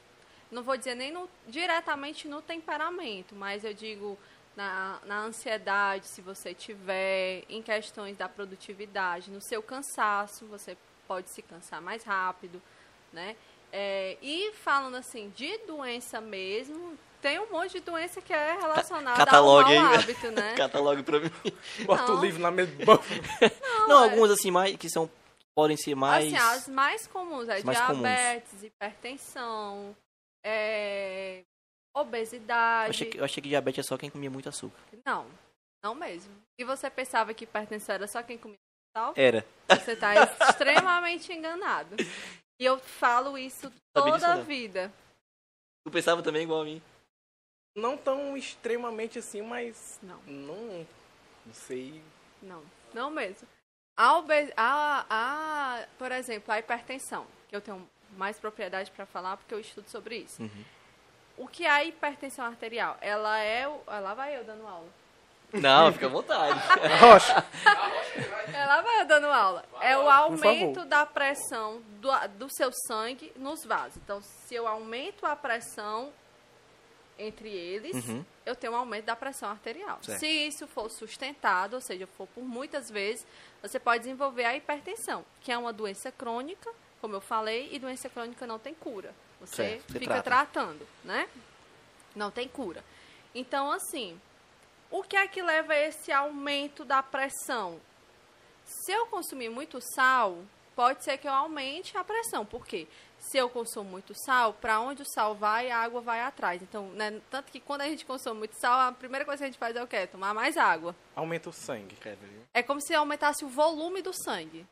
não vou dizer nem no, diretamente no temperamento, mas eu digo na, na ansiedade, se você tiver, em questões da produtividade, no seu cansaço, você pode se cansar mais rápido, né? É, e falando assim, de doença mesmo, tem um monte de doença que é relacionada ao catalogue mau aí. hábito, né? Catalogue pra mim. Bota Não. o livro na mesa. Não, é- algumas assim, mais, que são, podem ser mais... Assim, as mais comuns é mais comuns. diabetes, hipertensão, é, eu, obesidade. achei que, eu achei que diabetes é só quem comia muito açúcar. Não, não mesmo. E você pensava que hipertensão era só quem comia sal? Era. Você está extremamente enganado. E eu falo isso disso, toda a vida. Tu pensava também igual a mim? Não tão extremamente assim, mas Não, não, não sei. não, não mesmo. A, obe- a, a, por exemplo, a hipertensão, que eu tenho mais propriedade para falar porque eu estudo sobre isso. Uhum. O que é a hipertensão arterial? Ela é o... Lá vai eu dando aula. Não, fica à vontade. Rocha, É, lá vai dando aula. É o aumento da pressão do, do seu sangue nos vasos. Então, se eu aumento a pressão entre eles, Uhum. eu tenho um aumento da pressão arterial. Certo. Se isso for sustentado, ou seja, for por muitas vezes, você pode desenvolver a hipertensão, que é uma doença crônica, como eu falei, e doença crônica não tem cura. Você Certo, fica trata. tratando, né? Não tem cura. Então, assim, o que é que leva a esse aumento da pressão? Se eu consumir muito sal, pode ser que eu aumente a pressão. Por quê? Se eu consumo muito sal, para onde o sal vai, a água vai atrás. Então, né, tanto que quando a gente consome muito sal, a primeira coisa que a gente faz é o quê? Tomar mais água. aumenta o sangue. É como se aumentasse o volume do sangue.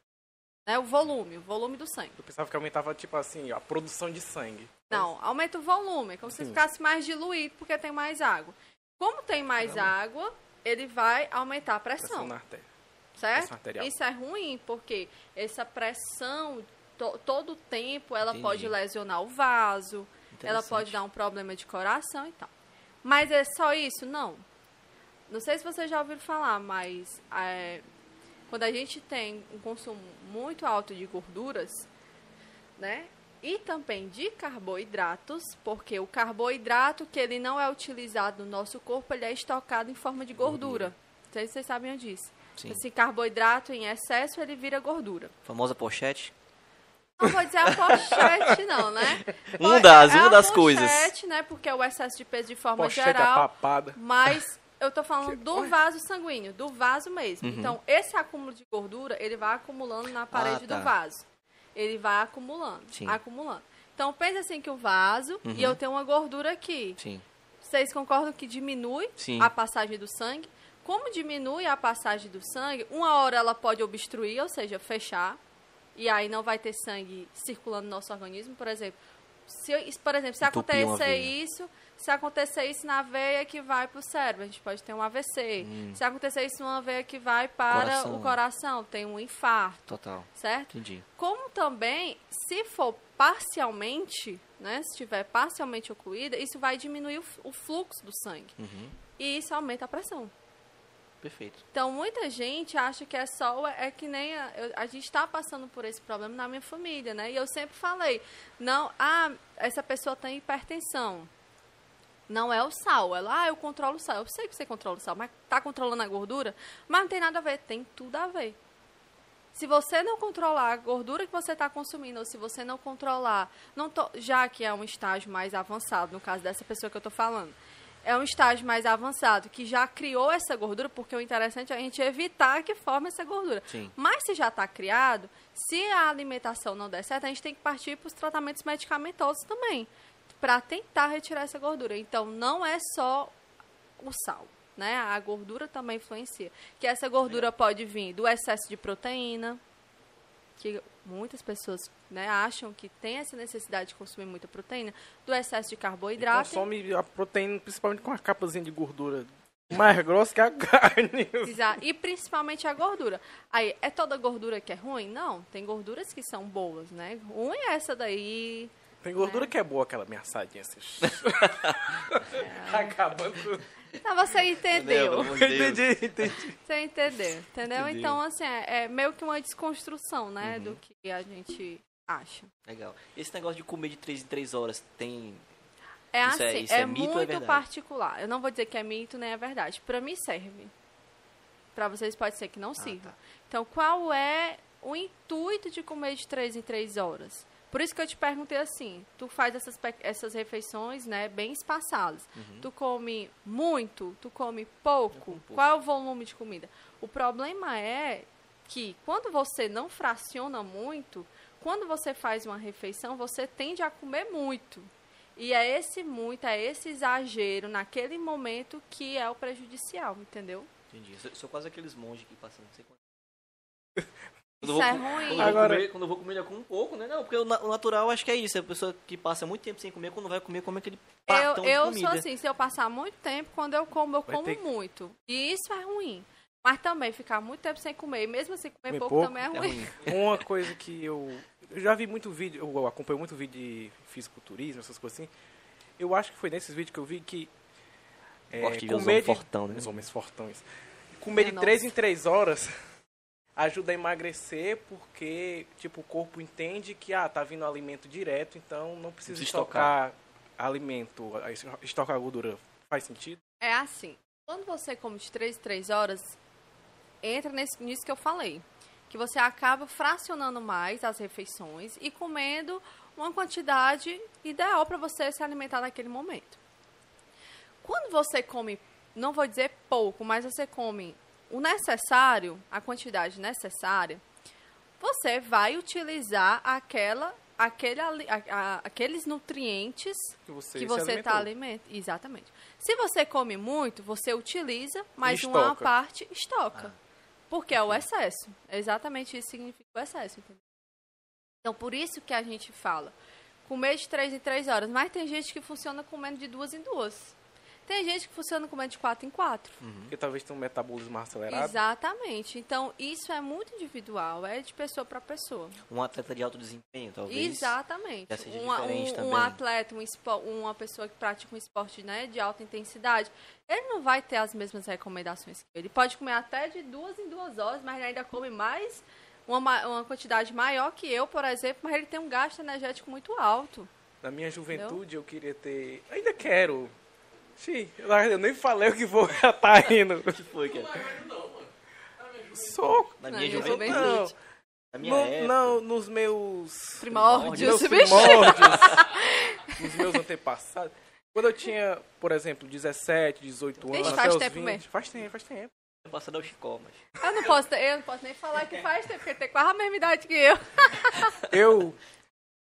Né? O volume, o volume do sangue. Eu pensava que aumentava, tipo assim, a produção de sangue. Não, aumenta o volume, é como se Sim. ficasse mais diluído porque tem mais água. Como tem mais água, ele vai aumentar a Pressão pressão. na artéria. certo? Pressão. Isso é ruim, porque essa pressão, to- todo o tempo, ela Entendi. pode lesionar o vaso, ela pode dar um problema de coração e tal. Mas é só isso? Não. Não sei se vocês já ouviram falar, mas é, quando a gente tem um consumo muito alto de gorduras, né? E também de carboidratos, porque o carboidrato que ele não é utilizado no nosso corpo, ele é estocado em forma de gordura. Não sei se vocês sabiam disso. Sim. Esse carboidrato em excesso, ele vira gordura. Famosa pochete. Não vou dizer a pochete, não, né? Um das, é uma das coisas. pochete, né? Porque é o excesso de peso de forma Pochete geral. papada. Mas eu tô falando do vaso sanguíneo, do vaso mesmo. Uhum. Então, esse acúmulo de gordura, ele vai acumulando na parede tá. do vaso. Ele vai acumulando, Sim. acumulando. Então, pensa assim que o vaso, Uhum. e eu tenho uma gordura aqui. Sim. Vocês concordam que diminui Sim. a passagem do sangue? Como diminui a passagem do sangue, uma hora ela pode obstruir, ou seja, fechar, e aí não vai ter sangue circulando no nosso organismo, por exemplo. Se, por exemplo, se Entupir acontecer isso, se acontecer isso na veia que vai para o cérebro, a gente pode ter um AVC. Se acontecer isso numa veia que vai para Hum. Coração. o coração, tem um infarto, Total. certo? Entendi. Como também, se for parcialmente, né, se estiver parcialmente ocluída, isso vai diminuir o, o fluxo do sangue. Uhum. E isso aumenta a pressão. Perfeito. Então, muita gente acha que é só. É que nem. A, eu- a gente está passando por esse problema na minha família, né? E eu sempre falei: não, ah, essa pessoa tem hipertensão. Não é o sal. Ela, ah, eu controlo o sal. Eu sei que você controla o sal, mas tá controlando a gordura? Mas não tem nada a ver. Tem tudo a ver. Se você não controlar a gordura que você está consumindo, ou se você não controlar, não tô- já que é um estágio mais avançado, no caso dessa pessoa que eu estou falando, é um estágio mais avançado, que já criou essa gordura, porque o interessante é a gente evitar que forme essa gordura. Sim. Mas se já está criado, se a alimentação não der certo, a gente tem que partir para os tratamentos medicamentosos também, para tentar retirar essa gordura. Então, não é só o sal, né? A gordura também influencia. Que essa gordura pode vir do excesso de proteína, que muitas pessoas né, acham que tem essa necessidade de consumir muita proteína, do excesso de E carboidrato. consome a proteína, principalmente com a capazinha de gordura mais grossa que a carne. Exa- E principalmente a gordura. Aí, é toda gordura que é ruim? Não, tem gorduras que são boas, né? Ruim é essa daí. Tem gordura que é boa, aquela minha assadinha assim. Acabando com... Então você entendeu. Deus. Entendi, entendi. Você entendeu, entendeu? Entendi. Então, assim, é, é meio que uma desconstrução, né? Do que a gente acha. Legal. Esse negócio de comer de 3 em 3 horas tem. É Isso é- assim, isso é mito ou é muito particular. Eu não vou dizer que é mito nem é verdade. Pra mim serve. Pra vocês pode ser que não sirva. tá. Então, qual é o intuito de comer de três em três horas? Por isso que eu te perguntei assim, tu faz essas, essas refeições, né, bem espaçadas. Uhum. Tu come muito, tu come pouco, pouco. qual é o volume de comida? O problema é que quando você não fraciona muito, quando você faz uma refeição, você tende a comer muito. E é esse muito, é esse exagero naquele momento que é o prejudicial, entendeu? Entendi. Eu sou, sou quase aqueles monges que passam não sei quanto. Quando Isso eu é vou, com- ruim. Quando, eu vou Agora- comer, quando eu vou comer, eu como um pouco, né? Não, porque o, na- o natural acho que é isso. É a pessoa que passa muito tempo sem comer, quando vai comer, come aquele Eu, pratão eu de comida. sou assim, se eu passar muito tempo, quando eu como, eu Vai como ter muito. E isso é ruim. Mas também ficar muito tempo sem comer, e mesmo assim comer Comer pouco, pouco? também é É ruim. ruim. Uma coisa que eu... Eu já vi muito vídeo, eu acompanho muito vídeo de fisiculturismo, essas coisas assim. Eu acho que foi nesses vídeos que eu vi que... É, Gosto de ver os comer homens de- fortão, né? Os homens fortões. Comer É, de nossa. 3 em 3 horas ajuda a emagrecer porque, tipo, o corpo entende que, ah, tá vindo alimento direto, então não precisa Precisa estocar alimento, estocar gordura. Faz sentido? É assim, quando você come de 3 em 3 horas, entra nesse, nisso que eu falei. Que você acaba fracionando mais as refeições e comendo uma quantidade ideal para você se alimentar naquele momento. Quando você come, não vou dizer pouco, mas você come o necessário, a quantidade necessária, você vai utilizar aquela, aquele, a- a- aqueles nutrientes Que você, que se você está alimentando. Exatamente. Se você come muito, você utiliza, mas uma parte estoca. Porque é o excesso. Exatamente isso significa o excesso, entendeu? Então, por isso que a gente fala comer de 3 em 3 horas. Mas tem gente que funciona comendo de duas em duas. Tem gente que funciona comendo de 4 em 4. Porque talvez tenha um metabolismo mais acelerado. Exatamente. Então, isso é muito individual. É de pessoa para pessoa. Um atleta de alto desempenho, talvez. Exatamente. já seja Uma- diferente um, também. um atleta, um espo- uma pessoa que pratica um esporte né, de alta intensidade, ele não vai ter as mesmas recomendações que eu. Ele pode comer até de duas em duas horas, mas ele ainda come mais, uma, ma- uma quantidade maior que eu, por exemplo, mas ele tem um gasto energético muito alto. Na minha juventude eu queria ter. Ainda quero. Sim, eu nem falei o que vou já tá indo. O que foi, cara? Sou. Na Na minha juventude. Não, Na minha no- época. não, nos meus. Primórdios. Meus primórdios. nos meus antepassados. Quando eu tinha, por exemplo, 17, 18 anos, faz os tempo 20. mesmo. Faz tempo, faz tempo. Passado ao Chicó, mas. Eu não posso, ter- eu não posso nem falar que faz tempo, porque tem quase a mesma idade que eu. Eu.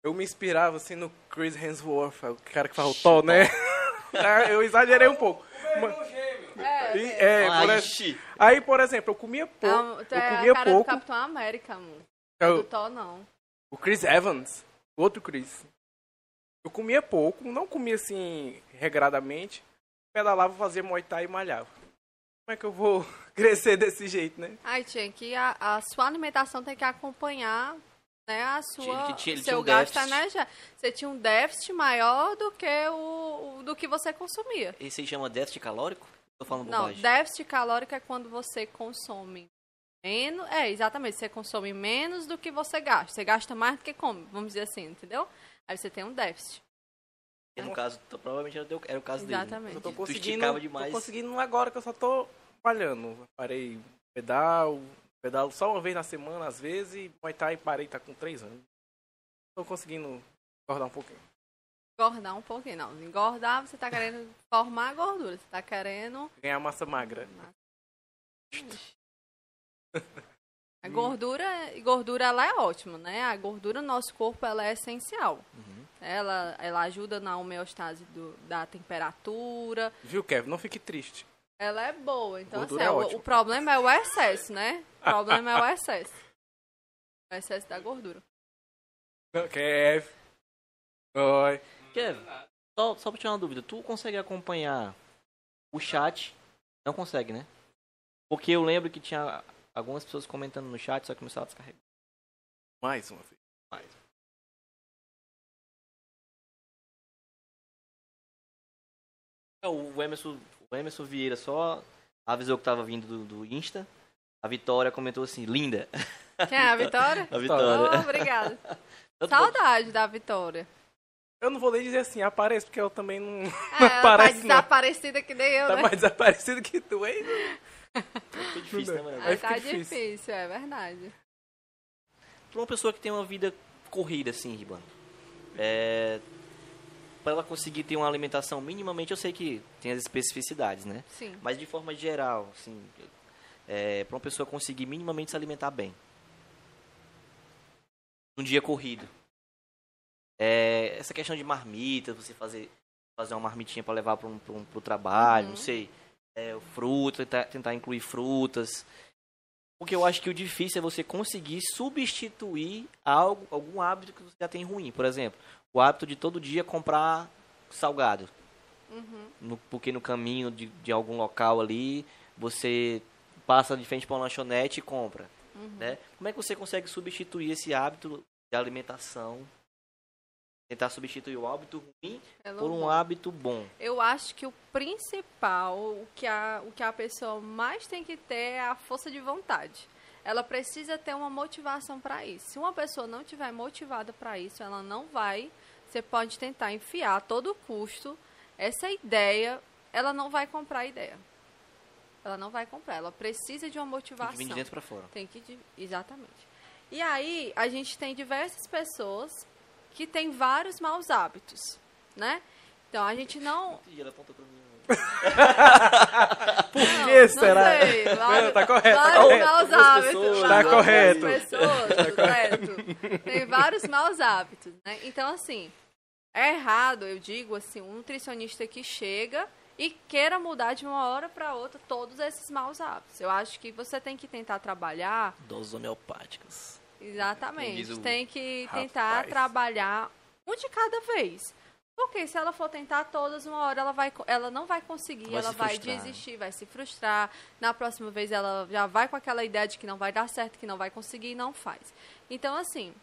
Eu me inspirava assim no Chris Hemsworth, o cara que faz o Thor, né? Ah, eu exagerei um pouco. Mas- É, E- é, Ai, por ex-. Aí, por exemplo, eu comia pouco. Ah, tu é eu a comia cara pouco. do Capitão América, mano. Eu- Do Thor, não. O Chris Evans, o outro Chris. Eu comia pouco, não comia assim regradamente. Pedalava, fazia Muay Thai e malhava. Como é que eu vou crescer desse jeito, né? Ai, tinha que a, a sua alimentação tem que acompanhar né, a sua, Tinha- seu um gasto déficit. energético. Você tinha um déficit maior do que o, o- do que você consumia. Esse aí chama déficit calórico? Tô falando Não, bobagem. déficit calórico é quando você consome menos. É, exatamente, você consome menos do que você gasta. Você gasta mais do que come, vamos dizer assim, entendeu? Aí você tem um déficit. E no caso, t- provavelmente era era o caso dele. né? Exatamente. Eu tô Tu conseguindo, esticava demais. tô conseguindo agora que eu só tô malhando. Parei pedal, pedalo só uma vez na semana às vezes e Muay Thai parei, tá com três anos. Tô conseguindo acordar um pouquinho. Engordar um pouquinho, não. Engordar, você tá querendo formar gordura. Você tá querendo. Ganhar massa magra. A gordura, gordura ela é ótima, né? A gordura no nosso corpo ela é essencial. Uhum. Ela, ela ajuda na homeostase do, da temperatura. Viu, Kevin? Não fique triste. Ela é boa. Então, assim, é o- ótimo. o, problema é o excesso, né? O problema é o excesso. O excesso da gordura. Kevin. Oi. Kevin, só, só pra tirar uma dúvida, tu consegue acompanhar o chat? Não consegue, né? Porque eu lembro que tinha algumas pessoas comentando no chat, só que começava a descarregar. Mais uma vez. É, O Emerson, o Emerson Vieira só avisou que tava vindo do, do Insta. A Vitória comentou assim, linda. Quem é a Vitória? A Oh, Vitória. obrigada. Tanto Saudade da Vitória. Eu não vou nem dizer assim, aparece, porque eu também não. É, tá não. desaparecida que nem eu, Tá né? mais desaparecido que tu, hein? Foi difícil, né, mano? Aí Aí tá fica difícil. difícil, é verdade. Pra uma pessoa que tem uma vida corrida, assim, Ribano, é... Pra ela conseguir ter uma alimentação minimamente, eu sei que tem as especificidades, né? Sim. Mas de forma geral, assim, é, para uma pessoa conseguir minimamente se alimentar bem. Num dia corrido. É, essa questão de marmita, você fazer, fazer uma marmitinha para levar para um, um, pro trabalho, Uhum. não sei. É, fruta, tentar, tentar incluir frutas. Porque eu acho que o difícil é você conseguir substituir algo, algum hábito que você já tem ruim. Por exemplo, o hábito de todo dia comprar salgado Uhum. no- porque no caminho de, de algum local ali você passa de frente para uma lanchonete e compra, Uhum. né? Como é que você consegue substituir esse hábito de alimentação? Tentar substituir o hábito ruim Pelo por um bom. hábito bom. Eu acho que o principal, o que, a, o que a pessoa mais tem que ter é a força de vontade. Ela precisa ter uma motivação para isso. Se uma pessoa não tiver motivada para isso, ela não vai. Você pode tentar enfiar a todo custo essa ideia, ela não vai comprar a ideia. Ela não vai comprar. Ela precisa de uma Tem motivação. que vir de dentro para fora. Tem que. Exatamente. E aí, a gente tem diversas pessoas que têm vários maus hábitos, né? Então, a gente não. E ela apontou pra mim. Por que não será? sei, vários- tá correto, tá vários correto. maus hábitos. pessoas, Tá correto. pessoas, correto. Tem vários maus hábitos, né? Então, assim, é errado, eu digo assim, um nutricionista que chega e queira mudar de uma hora para outra todos esses maus hábitos. Eu acho que você tem que tentar trabalhar Doses homeopáticas. Exatamente. Tem que tentar Rapaz. trabalhar um de cada vez. Porque se ela for tentar todas, uma hora ela, vai, ela não vai conseguir, Vai ela vai desistir, vai se frustrar. Na próxima vez ela já vai com aquela ideia de que não vai dar certo, que não vai conseguir e não faz. Então, assim,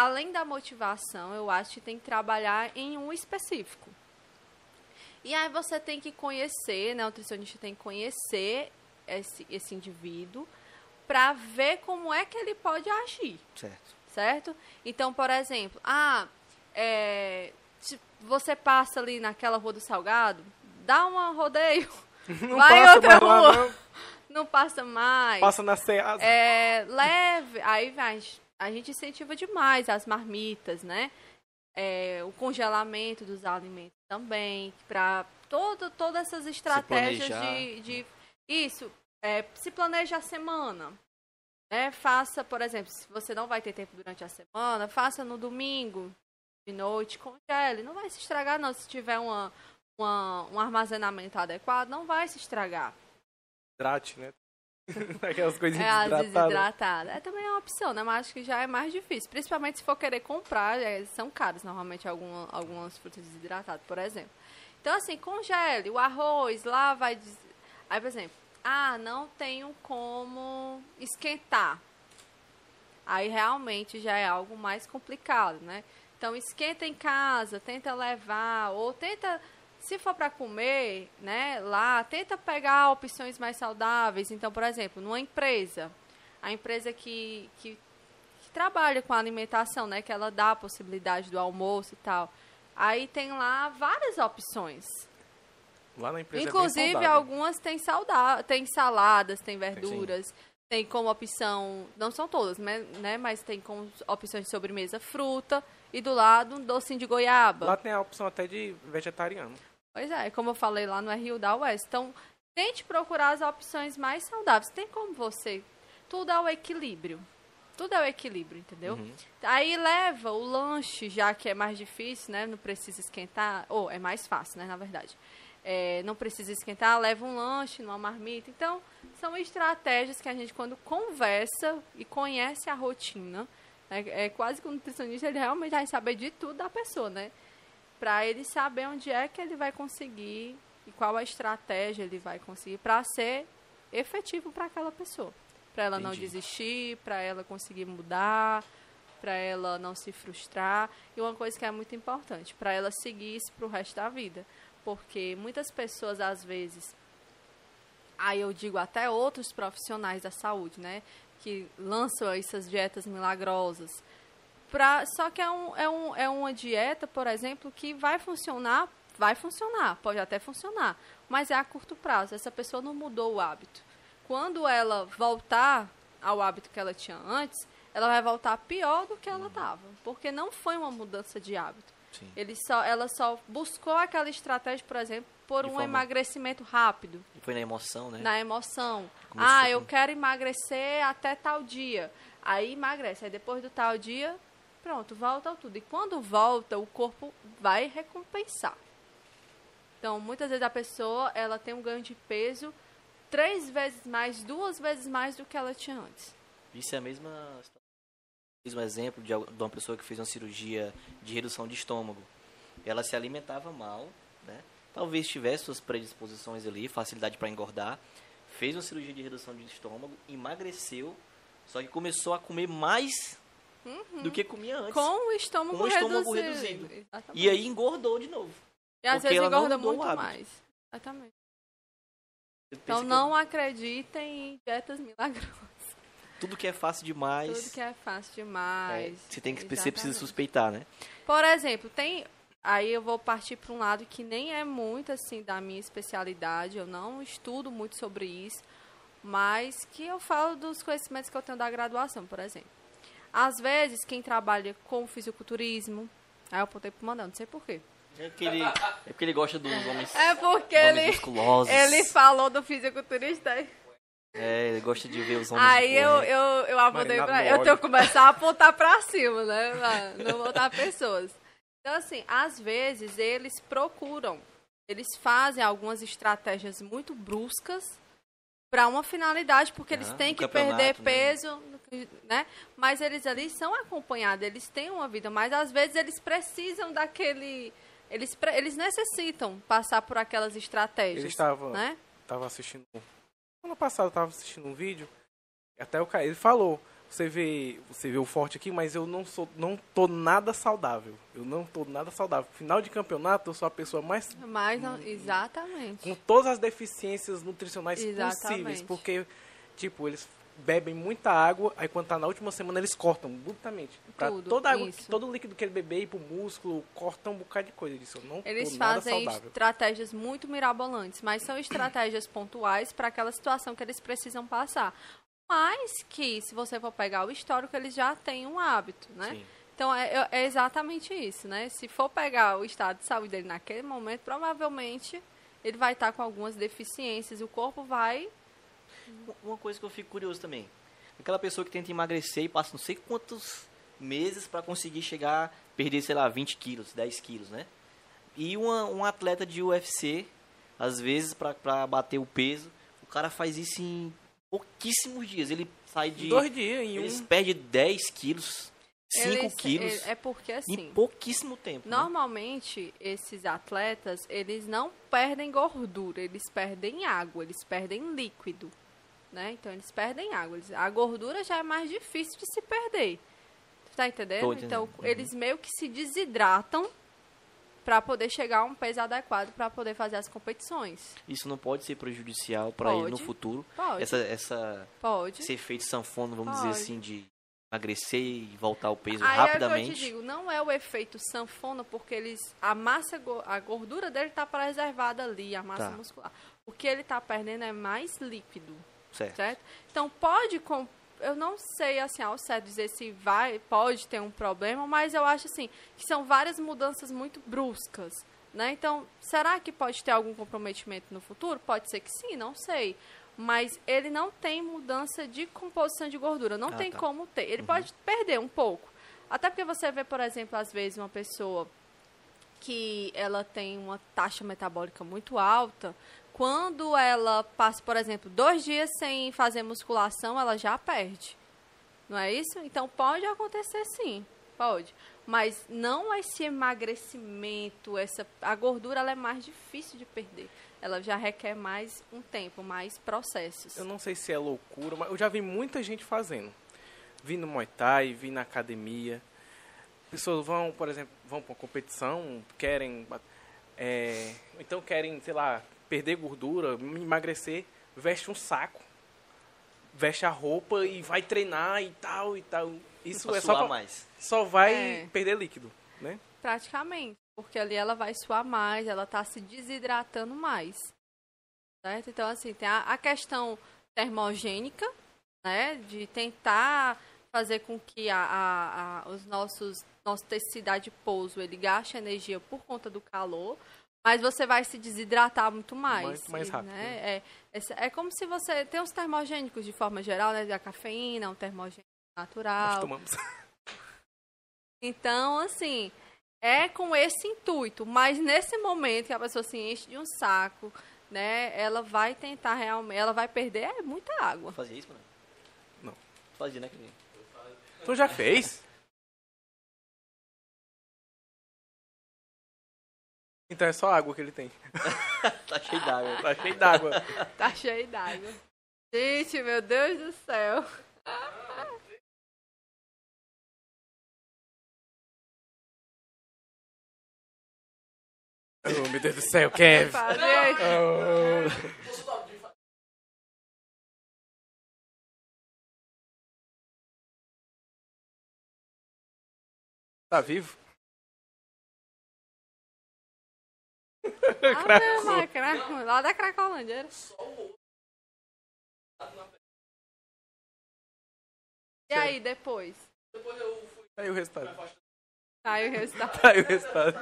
além da motivação, eu acho que tem que trabalhar em um específico. E aí você tem que conhecer, né? O nutricionista tem que conhecer esse, esse indivíduo para ver como é que ele pode agir Certo. certo? Então, por exemplo, ah, é, se você passa ali naquela rua do Salgado, dá um rodeio, Não vai passa outra mais lá, rua, não. não passa mais. Passa na Ceasa. É, leve, aí vai, a gente incentiva demais as marmitas, né? É, o congelamento dos alimentos também, para todo, todas essas estratégias de, de. Isso, é, se planeja a semana. Né? Faça, por exemplo, se você não vai ter tempo durante a semana, faça no domingo, de noite, congele. Não vai se estragar, não. Se tiver uma, uma, um armazenamento adequado, não vai se estragar. Hidrate, né? Aquelas coisinhas É, desidratadas. É também é uma opção, né? Mas acho que já é mais difícil. Principalmente se for querer comprar, é, são caras normalmente alguma, algumas frutas desidratadas, por exemplo. Então, assim, congele o arroz, lá vai. des- Aí, por exemplo, ah, não tenho como esquentar. Aí realmente já é algo mais complicado, né? Então, esquenta em casa, tenta levar, ou tenta, se for para comer, né, lá, tenta pegar opções mais saudáveis. Então, por exemplo, numa empresa, a empresa que, que, que trabalha com alimentação, né, que ela dá a possibilidade do almoço e tal. Aí tem lá várias opções. Lá na empresa é Inclusive, saudável. algumas têm sauda tem saladas, tem verduras, tem como opção, não são todas, né, né, mas tem como opções de sobremesa fruta. e do lado um docinho de goiaba. Lá tem a opção até de vegetariano. Pois é, como eu falei lá no Rio da Oeste. Então, tente procurar as opções mais saudáveis. Tem como você. Tudo é o equilíbrio. Tudo é o equilíbrio, entendeu? Uhum. Aí leva o lanche, já que é mais difícil, né? Não precisa esquentar. Ou é mais fácil, né? Na verdade. É, não precisa esquentar, leva um lanche numa marmita. Então, são estratégias que a gente, quando conversa e conhece a rotina, né, é quase que o nutricionista ele realmente vai saber de tudo da pessoa, né? Para ele saber onde é que ele vai conseguir e qual a estratégia ele vai conseguir para ser efetivo para aquela pessoa. Para ela não Entendi. desistir, para ela conseguir mudar, para ela não se frustrar. E uma coisa que é muito importante, para ela seguir isso para o resto da vida. Porque muitas pessoas, às vezes, aí eu digo até outros profissionais da saúde, né? Que lançam essas dietas milagrosas. Pra, só que é, um, é, um, é uma dieta, por exemplo, que vai funcionar, vai funcionar, pode até funcionar, mas é a curto prazo. Essa pessoa não mudou o hábito. Quando ela voltar ao hábito que ela tinha antes, ela vai voltar pior do que ela estava, porque não foi uma mudança de hábito. Sim. Ele só, ela só buscou aquela estratégia, por exemplo, por De um forma- emagrecimento rápido, E foi na emoção, né? na emoção. Começou ah, eu com- quero emagrecer até tal dia. Aí emagrece. Aí depois do tal dia, pronto, volta ao tudo. E quando volta, o corpo vai recompensar. Então, muitas vezes a pessoa, ela tem um ganho de peso três vezes mais, duas vezes mais do que ela tinha antes. Isso é a mesma mesmo exemplo de al- de uma pessoa que fez uma cirurgia de redução de estômago. Ela se alimentava mal, né? Talvez tivesse suas predisposições ali, facilidade para engordar. Fez uma cirurgia de redução de estômago, emagreceu, só que começou a comer mais do que comia antes. Uhum. Com o estômago, Com o estômago reduzido. reduzido. E aí engordou de novo. E às vezes engorda muito mais. Exatamente. Então não acreditem em dietas milagrosas. Tudo que é fácil demais, Tudo que é fácil é, demais. você tem que você precisa suspeitar, né? Por exemplo, tem. Aí eu vou partir para um lado que nem é muito assim da minha especialidade, eu não estudo muito sobre isso, mas que eu falo dos conhecimentos que eu tenho da graduação, por exemplo. Às vezes, quem trabalha com fisiculturismo, aí eu apontei pro mandando, não sei porquê. É porque ele, é porque ele gosta dos homens, É porque homens ele, musculosos. ele falou do fisiculturista. É, ele gosta de ver os homens Aí eu, correndo. eu, eu apontei pra Eu tenho que começar a apontar pra cima, né? pra Não botar pessoas. Então, assim, às vezes eles procuram, eles fazem algumas estratégias muito bruscas para uma finalidade, porque eles Ah, têm que perder campeonato, né? Né? Mas eles ali são acompanhados, eles têm uma vida, mas às vezes eles precisam daquele. Eles, eles necessitam passar por aquelas estratégias. Ele estava né? tava assistindo. Ano passado eu tava assistindo um vídeo. Até o cara, ele falou. Você vê, você vê o forte aqui, mas eu não sou, não tô nada saudável. Eu não tô nada saudável. Final de campeonato, eu sou a pessoa mais Mas não, exatamente. com todas as deficiências nutricionais Exatamente. possíveis, porque tipo, eles bebem muita água, aí quando tá na última semana eles cortam brutamente. Pra Tudo, toda a água, isso. todo o líquido que ele beber ir pro músculo, cortam um bocado de coisa disso. Não Eles fazem saudável. estratégias muito mirabolantes, mas são estratégias pontuais para aquela situação que eles precisam passar. Mas que, se você for pegar o histórico, eles já têm um hábito, né? Sim. Então, é, é exatamente isso, né? Se for pegar o estado de saúde dele naquele momento, provavelmente ele vai estar com algumas deficiências. O corpo vai... Uma coisa que eu fico curioso também. Aquela pessoa que tenta emagrecer e passa não sei quantos meses para conseguir chegar, perder, sei lá, 20 quilos, 10 quilos, né? E uma, um atleta de UFC, às vezes, para bater o peso, o cara faz isso em pouquíssimos dias. Ele sai de. Dois dias em Eles um. perdem 10 quilos, 5 eles- quilos, É, é porque, assim... em pouquíssimo tempo. né? Normalmente, esses atletas, eles não perdem gordura, eles perdem água, eles perdem líquido, né? Então, eles perdem água. Eles- a gordura já é mais difícil de se perder. Tá entendendo? Então, Uhum. eles meio que se desidratam para poder chegar a um peso adequado para poder fazer as competições. Isso não pode ser prejudicial para ele no futuro. Pode, Essa, essa, pode. esse efeito sanfona, vamos Pode. dizer assim, de emagrecer e voltar ao peso Aí é que eu rapidamente. te digo, não é o efeito sanfona, porque eles a massa, a gordura dele tá preservada ali, a massa Tá. muscular. O que ele tá perdendo é mais líquido, certo. certo? Então pode com- eu não sei assim ao certo dizer se vai, pode ter um problema, mas eu acho assim que são várias mudanças muito bruscas, né? Então, será que pode ter algum comprometimento no futuro? Pode ser que sim, não sei. Mas ele não tem mudança de composição de gordura, não Ah, tem tá. como ter. Ele pode perder um pouco. Até porque você vê, por exemplo, às vezes uma pessoa que ela tem uma taxa metabólica muito alta, quando ela passa, por exemplo, dois dias sem fazer musculação, ela já perde. Não é isso? Então pode acontecer sim, pode. Mas não esse emagrecimento, essa a gordura ela é mais difícil de perder. Ela já requer mais um tempo, mais processos. Eu não sei se é loucura, mas eu já vi muita gente fazendo. Vi no Muay Thai, vi na academia. Pessoas vão, por exemplo, vão para uma competição, querem. é, então querem, sei lá, perder gordura, emagrecer, veste um saco, veste a roupa e vai treinar e tal e tal. Isso Pra é só pra, mais. só vai É. perder líquido, né? Praticamente. Porque ali ela vai suar mais, ela tá se desidratando mais. Certo? Então, assim, tem a, a questão termogênica, né? De tentar fazer com que a, a, a- os nossos nosso tecido adiposo ele gaste energia por conta do calor, mas você vai se desidratar muito mais. Muito mais rápido, Né? É, esse- é como se você tem os termogênicos de forma geral, né? A cafeína, um termogênico Nós natural. tomamos. Então, assim, é com esse intuito, mas nesse momento que a pessoa se enche de um saco, né, ela vai tentar realmente, ela vai perder é muita água. Fazia isso, mano? Não. Fazia, né? Tu já fez? Então é só água que ele tem. Tá cheio d'água. Tá cheio d'água. Tá cheio d'água. Gente, meu Deus do céu. Oh, meu Deus do céu, Kev. Oh. Tá vivo? Cra- Lá da Cracolândia. era. E aí, depois? Aí o resultado. Tá aí o resultado. Aí o resultado.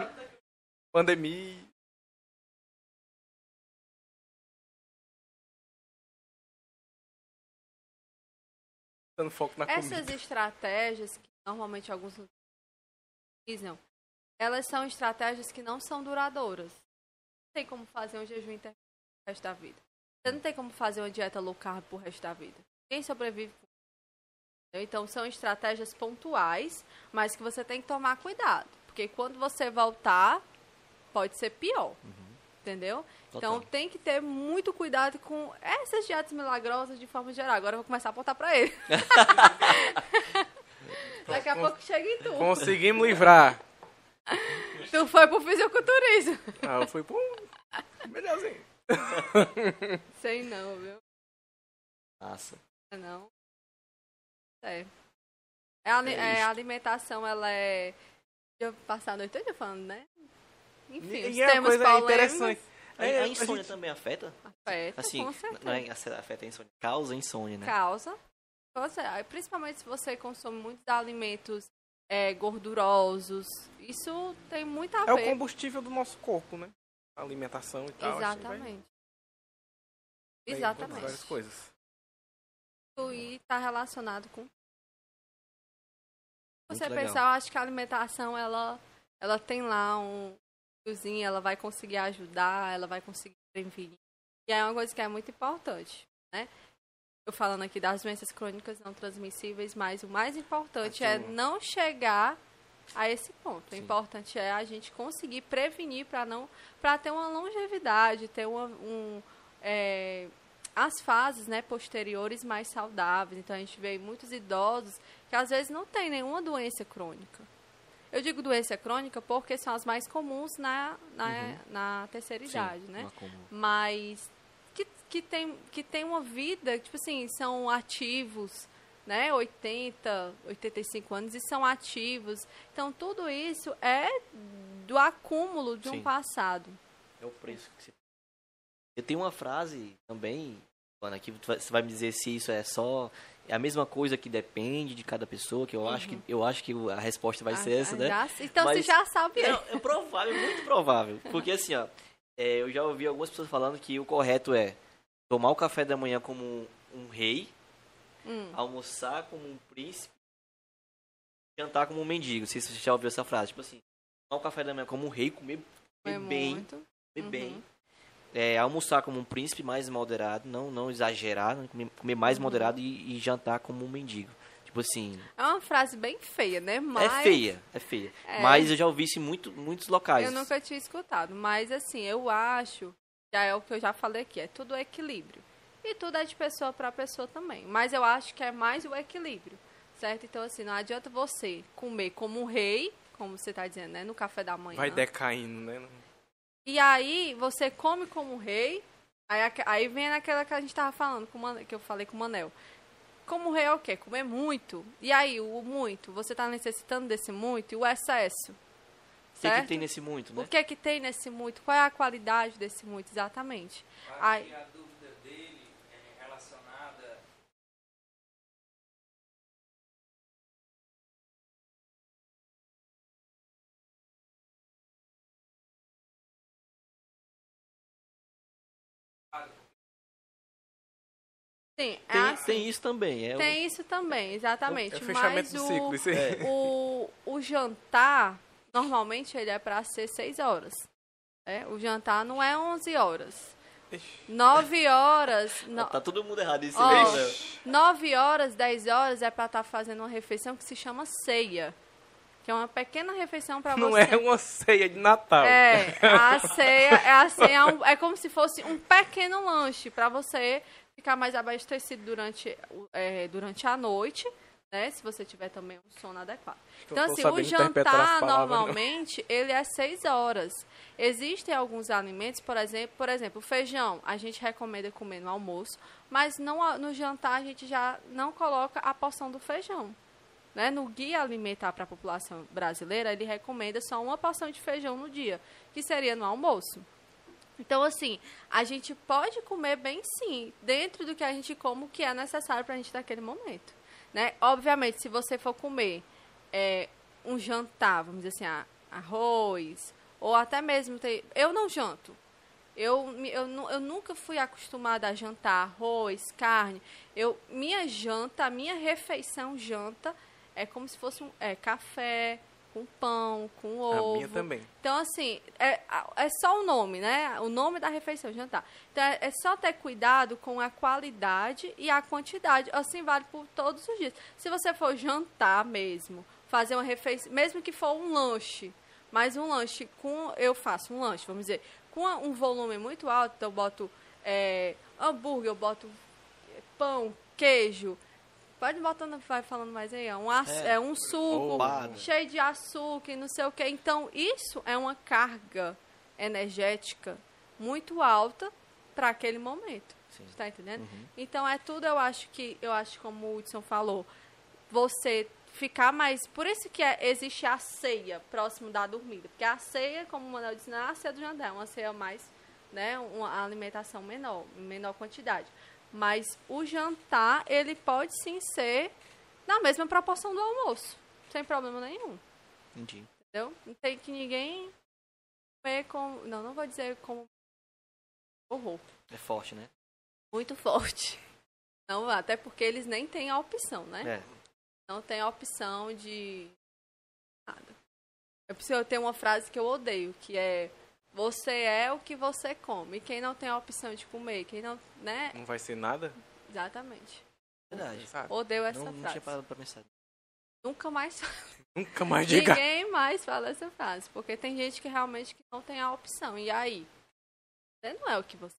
Pandemia. Dando foco na Essas comida. estratégias que normalmente alguns utilizam, elas são estratégias que não são duradouras. Não tem como fazer um jejum intermitente pro resto da vida. Você não tem como fazer uma dieta low carb pro resto da vida. Quem sobrevive com? Então são estratégias pontuais, mas que você tem que tomar cuidado. Porque quando você voltar, pode ser pior. Entendeu? Então Total. tem que ter muito cuidado com essas dietas milagrosas de forma geral. Agora eu vou começar a apontar pra ele. Daqui a pouco chega em tu. Conseguimos livrar. Tu foi pro fisiculturismo. Ah, eu fui pro. Melhorzinho. Sei não, viu? Nossa. Não. É. É a, ali- É é, a alimentação, ela é. Eu passar a noite toda falando, né? Enfim, os E é uma temas coisa polêmicos interessante. A, É, a a insônia gente- também afeta? afetam, Assim, com certeza. não é afeta a insônia, causa insônia, né? causa. Principalmente se você consome muitos alimentos é, gordurosos. Isso tem muito a É o ver. combustível do nosso corpo, né? A alimentação e tal. assim, vai- Exatamente. vai- Exatamente. Várias coisas. e está relacionado com. Muito Você legal. pensar, eu acho que a alimentação ela, ela tem lá um fiozinho, ela vai conseguir ajudar, ela vai conseguir prevenir. E é uma coisa que é muito importante, né? Eu falando aqui das doenças crônicas não transmissíveis, mas o mais importante é não chegar a esse ponto. O Sim. importante é a gente conseguir prevenir para não para ter uma longevidade, ter uma, um é, as fases né, posteriores mais saudáveis. Então a gente vê muitos idosos que às vezes não têm nenhuma doença crônica. Eu digo doença crônica porque são as mais comuns na, na, na terceira idade, né? Mas que, que, tem, que tem uma vida, tipo assim, são ativos, né? 80, 85 anos e são ativos. Então tudo isso é do acúmulo de um Sim. passado. É o preço que você. Eu tenho uma frase também, Ana, vai- você vai me dizer se isso é só é a mesma coisa que depende de cada pessoa, que eu acho que eu acho que a resposta vai Ah, ser essa, né? já- então você Mas- já sabe. Não, é provável, muito provável. Porque assim, ó, é, eu já ouvi algumas pessoas falando que o correto é tomar o café da manhã como um, um rei, Hum. almoçar como um príncipe, jantar como um mendigo. Não sei se você já ouviu essa frase. Tipo assim, tomar o café da manhã como um rei, comer, comer bem, muito. comer Uhum. bem. É, almoçar como um príncipe mais moderado, não, não exagerar, né, comer, comer mais Uhum. moderado e, e jantar como um mendigo. Tipo assim, É uma frase bem feia, né? Mas é feia, é feia. É. Mas eu já ouvi isso em muito, muitos locais. Eu nunca tinha escutado. Mas assim, eu acho, já é o que eu já falei aqui, é tudo equilíbrio. E tudo é de pessoa para pessoa também. Mas eu acho que é mais o equilíbrio. Certo? Então, assim, não adianta você comer como um rei, como você tá dizendo, né? No café da manhã. Vai decaindo, né? E aí você come como um rei. Aí, aí vem naquela que a gente tava falando, com o Mane- que eu falei com o Manel. Como rei é o quê? Comer muito. E aí, o muito, você tá necessitando desse muito e o excesso. O que, Certo? que tem nesse muito, né? O que é que tem nesse muito? Qual é a qualidade desse muito, exatamente? Ai. Sim, é Tem, assim. tem isso também. É o- Tem isso também, exatamente. É o fechamento Mas do o, ciclo. Isso aí. o, o jantar, normalmente ele é para ser 6 horas. É, o jantar não é 11 horas. 9 horas. No, Tá todo mundo errado isso Ó, aí, né? 9 horas, 10 horas é para estar fazendo uma refeição que se chama ceia. Que é uma pequena refeição para Não você. é uma ceia de Natal. É, a ceia, é, a ceia é, é como se fosse um pequeno lanche para você ficar mais abastecido durante, é, durante a noite, né? Se você tiver também um sono adequado. Então, assim, o jantar, palavras, não. normalmente, ele é seis horas. Existem alguns alimentos, por exemplo, por exemplo, o feijão, a gente recomenda comer no almoço, mas não, no jantar a gente já não coloca a porção do feijão. Né? No guia alimentar para a população brasileira, ele recomenda só uma porção de feijão no dia, que seria no almoço. Então, assim, a gente pode comer bem sim, dentro do que a gente come, que é necessário para a gente naquele momento. Né? Obviamente, se você for comer é, um jantar, vamos dizer assim, arroz, ou até mesmo ter... Eu não janto. Eu, eu, eu nunca fui acostumada a jantar arroz, carne. Eu, minha janta, minha refeição janta é como se fosse um é, café com pão, com ovo. A minha também. Então, assim, é, é só o nome, né? O nome da refeição, jantar. Então, é, é só ter cuidado com a qualidade e a quantidade. Assim, vale por todos os dias. Se você for jantar mesmo, fazer uma refeição, mesmo que for um lanche, mas um lanche com... Eu faço um lanche, vamos dizer, com um volume muito alto, então eu boto é, hambúrguer, eu boto pão, queijo... Pode botando, vai falando mais aí, ó. Um, aç- É. é, um suco, Opa. cheio de açúcar e não sei o que. Então, isso é uma carga energética muito alta para aquele momento. Sim. Tá entendendo? Uhum. Então, é tudo, eu acho que, eu acho como o Hudson falou, você ficar mais... Por isso que é- existe a ceia próximo da dormida. Porque a ceia, como o Manuel disse, não é a ceia do jantar, é uma ceia mais, né, uma alimentação menor, em menor quantidade. Mas o jantar, ele pode sim ser na mesma proporção do almoço, sem problema nenhum. Entendi. Entendeu? Não tem que ninguém comer com. Não, não vou dizer como. Horror. É forte, né? Muito forte. Não, até porque eles nem têm a opção, né? É. Não tem a opção de. Nada. Eu preciso ter uma frase que eu odeio, que é. Você é o que você come. E quem não tem a opção de comer, quem não. Né? Não vai ser nada? Exatamente. Verdade. Sabe? Odeio essa Não, não frase. tinha parado pra pensar. Nunca mais Nunca mais diga. Ninguém mais fala essa frase, porque tem gente que realmente que não tem a opção. E aí? Você não é o que você.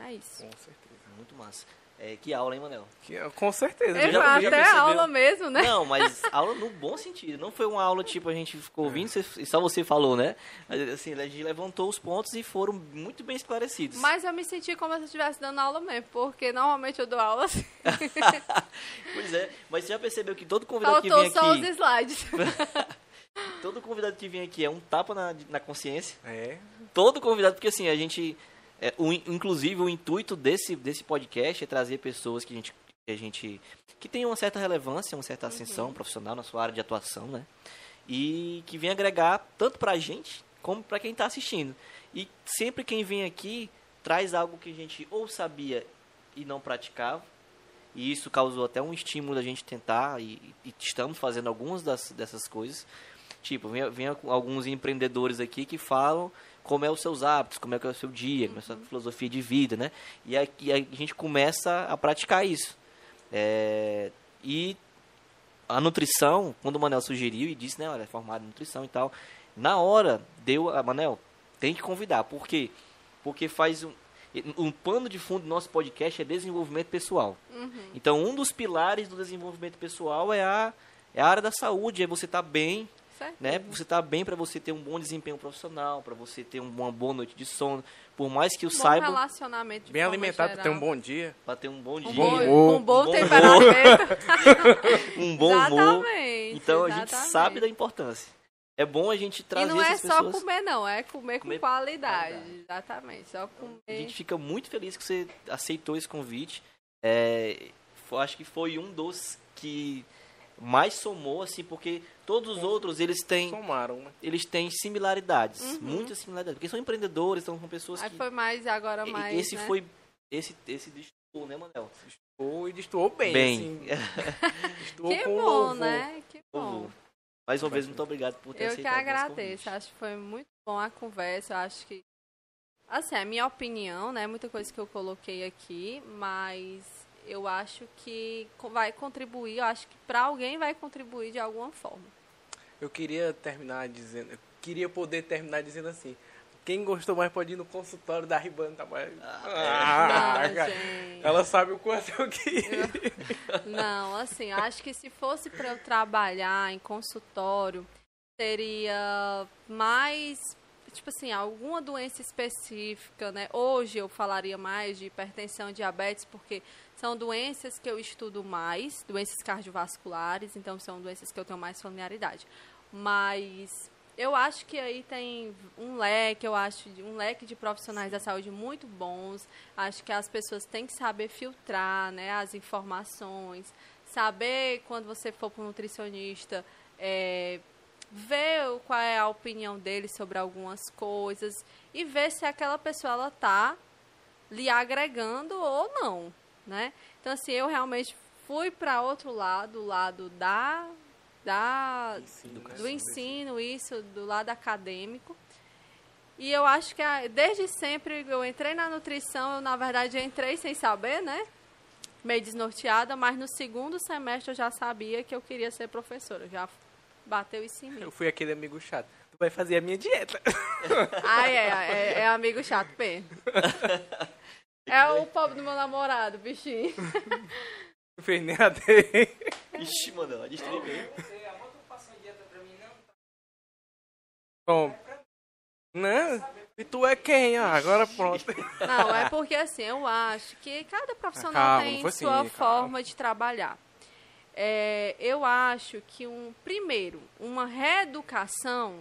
É isso. Com certeza. Muito massa. É, que aula, hein, Manel? Que- Com certeza. É, já- até percebeu? aula mesmo, né? Não, mas aula no bom sentido. Não foi uma aula tipo a gente ficou ouvindo e só você falou, né? Mas, assim, a gente levantou os pontos e foram muito bem esclarecidos. Mas eu me senti como se eu estivesse dando aula mesmo, porque normalmente eu dou aula assim. Pois é, mas você já percebeu que todo convidado que Faltou vem só os aqui, slides. todo convidado que vem aqui é um tapa na, na consciência. É. Todo convidado, porque assim, a gente É, o in- inclusive, o intuito desse, desse podcast é trazer pessoas que a gente que a gente que tem uma certa relevância, uma certa ascensão profissional na sua área de atuação, né? E que vem agregar tanto pra gente como pra quem tá assistindo. E sempre quem vem aqui traz algo que a gente ou sabia e não praticava. E isso causou até um estímulo da gente tentar e, e estamos fazendo algumas das, dessas coisas. Tipo, vem, vem alguns empreendedores aqui que falam como é os seus hábitos, como é que é o seu dia, como é a sua filosofia de vida, né? E aí a gente começa a praticar isso. É, e a nutrição, quando o Manel sugeriu e disse, né, olha, é formado em nutrição e tal, na hora deu, a Manel, tem que convidar, por quê? Porque faz um, um pano de fundo do nosso podcast é desenvolvimento pessoal. Então, um dos pilares do desenvolvimento pessoal é a, é a área da saúde, é você estar bem, Certo? né? Você tá bem para você ter um bom desempenho profissional, para você ter um- uma boa noite de sono, por mais que eu Bom saiba relacionamento de Bem alimentado, geral. ter um bom dia. para ter um bom dia, Um Bom bom, humor. um bom bom temperamento. um bom humor. Exatamente. Então a gente exatamente. sabe da importância. É bom a gente E trazer não é essas só pessoas. comer, não. É comer, Comer com qualidade. qualidade. Exatamente. Só A comer. gente fica muito feliz que você aceitou esse convite. É, acho que foi um dos que mais somou, assim, porque todos os outros eles têm, Somaram, né? eles têm similaridades, muitas similaridades, porque são empreendedores, são pessoas Uhum. Aí que foi mais, agora mais. esse né? foi esse esse destoou, né, Manel? Ou e destoou bem, Bem. assim. Destoou Que com bom, louvor. né? Que bom. Mais uma vez, muito obrigado por ter Eu que aceitado o nosso agradeço. Acho que foi muito bom a conversa. Eu acho que. Assim, é a minha opinião, né? Muita coisa que eu coloquei aqui, mas eu acho que vai contribuir. Eu acho que pra alguém vai contribuir de alguma forma. Eu queria terminar dizendo. Eu queria poder terminar dizendo assim. Quem gostou mais pode ir no consultório da Ribana. Tá mais... Ah, Não, cara. gente. Ela sabe o quanto eu queria. Não, assim, acho que se fosse para eu trabalhar em consultório, seria mais, tipo assim, alguma doença específica, né? Hoje eu falaria mais de hipertensão, diabetes, porque são doenças que eu estudo mais, doenças cardiovasculares, então são doenças que eu tenho mais familiaridade. Mas eu acho que aí tem um leque, eu acho, de- um leque de profissionais da saúde muito bons. Acho que as pessoas têm que saber filtrar né, as informações, saber quando você for para um nutricionista, é, ver qual é a opinião dele sobre algumas coisas e ver se aquela pessoa ela tá lhe agregando ou não, né? Então assim, eu realmente fui para outro lado, o lado da da do ensino, isso, do lado acadêmico. E eu acho que desde sempre eu entrei na nutrição, eu na verdade entrei sem saber, né? Meio desnorteada, mas no segundo semestre eu já sabia que eu queria ser professora. Já bateu isso em mim. Eu fui aquele amigo chato. Tu vai fazer a minha dieta. Ah, é, é, é amigo chato, P. É o pobre do meu namorado, bichinho. Não fez nem a dele. Ixi, Manel, a distribuir. Bom. Não. E tu é quem? Ah, agora pronto. Não, é porque assim, eu acho que cada profissional Calma, tem assim, sua calma. forma de trabalhar. É, eu acho que um primeiro, uma reeducação,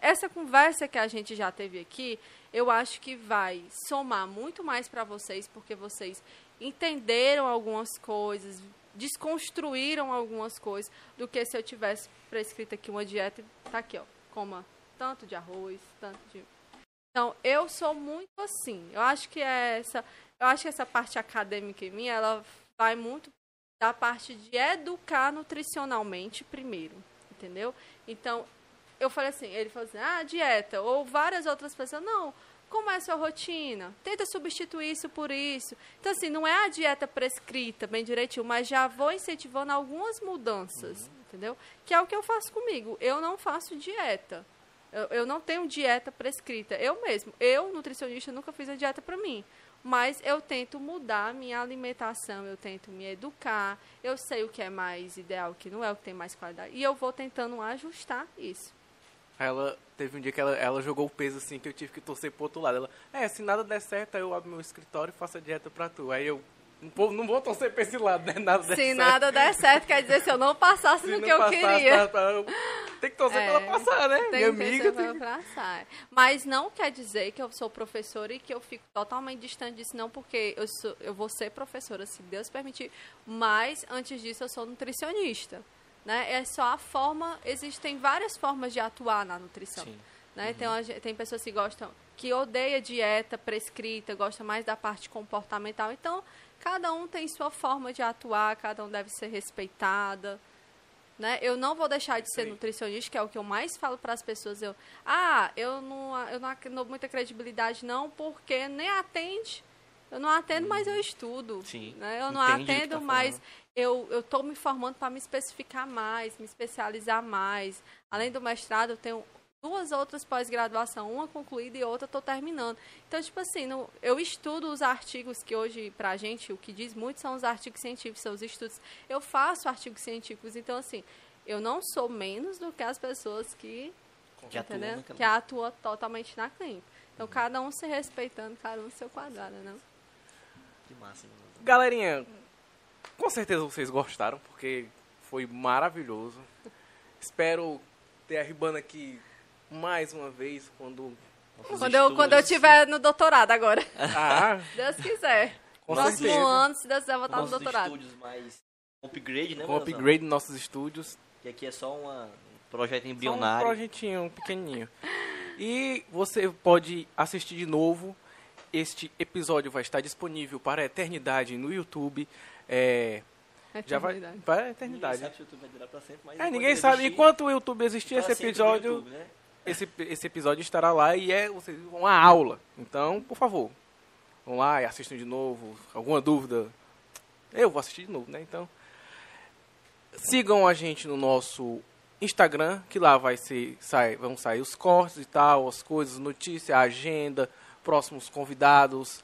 essa conversa que a gente já teve aqui, eu acho que vai somar muito mais para vocês, porque vocês entenderam algumas coisas, desconstruíram algumas coisas, do que se eu tivesse prescrito aqui uma dieta, tá aqui, ó, coma tanto de arroz, tanto de então, eu sou muito assim. Eu acho que essa, eu acho que essa parte acadêmica em mim, ela vai muito da parte de educar nutricionalmente primeiro, entendeu? Então, eu falei assim, ele falou assim: "Ah, dieta", ou várias outras pessoas, não, como é a sua rotina? Tenta substituir isso por isso. Então, assim, não é a dieta prescrita, bem direitinho, mas já vou incentivando algumas mudanças, entendeu? Que é o que eu faço comigo. Eu não faço dieta. Eu, eu não tenho dieta prescrita. Eu mesmo, eu, nutricionista, nunca fiz a dieta para mim. Mas eu tento mudar a minha alimentação, eu tento me educar, eu sei o que é mais ideal, o que não é, o que tem mais qualidade. E eu vou tentando ajustar isso. Aí Ela teve um dia que ela, ela jogou o peso assim que eu tive que torcer pro outro lado. Ela, é, se nada der certo, aí eu abro meu escritório e faço a dieta pra tu. Aí eu, O povo não vou torcer pra esse lado, né? Nada der Se certo. nada der certo, quer dizer, se eu não passasse Se no não que eu passasse, queria. tá- tá- Tem que torcer É, pra ela passar, né? Tem Minha que amiga. tem- pra passar. Mas não quer dizer que eu sou professora e que eu fico totalmente distante disso, não, porque eu, sou, eu vou ser professora, se Deus permitir. Mas, antes disso, eu sou nutricionista. Né? É só a forma... Existem várias formas de atuar na nutrição. Sim. Né? Tem, uma tem pessoas que gostam, que odeia dieta prescrita, gosta mais da parte comportamental. Então, cada um tem sua forma de atuar, cada um deve ser respeitada. Né? Eu não vou deixar de ser Sim. nutricionista, que é o que eu mais falo para as pessoas. Eu, ah, eu não, eu não dou muita credibilidade não, porque nem atende. Eu não atendo, mas eu estudo. Sim. Né? Eu não que atendo, tá mas eu estou me formando para me especificar mais, me especializar mais. Além do mestrado, eu tenho duas outras pós-graduação, uma concluída e outra estou terminando. Então, tipo assim, no- eu estudo os artigos que hoje, pra gente, o que diz muito são os artigos científicos, são os estudos. Eu faço artigos científicos, então, assim, eu não sou menos do que as pessoas que, Que atua que atuam totalmente na clínica. Então, cada um se respeitando, cada um no seu quadrado, né? Que massa. né? Galerinha, com certeza vocês gostaram, porque foi maravilhoso. Espero ter a Ribana aqui mais uma vez quando. Quando eu, quando eu tiver no doutorado agora. Ah, Deus quiser. com Próximo certeza. ano, se Deus quiser, eu vou estar no Nossos doutorado. estúdios mais upgrade, né, Com upgrade nos nossos estúdios. Que aqui é só uma, um projeto Só um embrionário. projetinho pequenininho. E você pode assistir de novo. Este episódio vai estar disponível para a eternidade no YouTube. É, já vai Eternidade. para a Ninguém eternidade. sabe se o YouTube vai durar pra sempre, mas É, ninguém sabe. existir Enquanto o YouTube existir, esse episódio, YouTube, né? esse, esse episódio estará lá e é uma aula. Então, por favor, vão lá e assistam de novo. Alguma dúvida? Eu vou assistir de novo, né? Então, sigam a gente no nosso Instagram, que lá vai ser, sai, vão sair os cortes e tal, as coisas, notícia, a agenda, próximos convidados.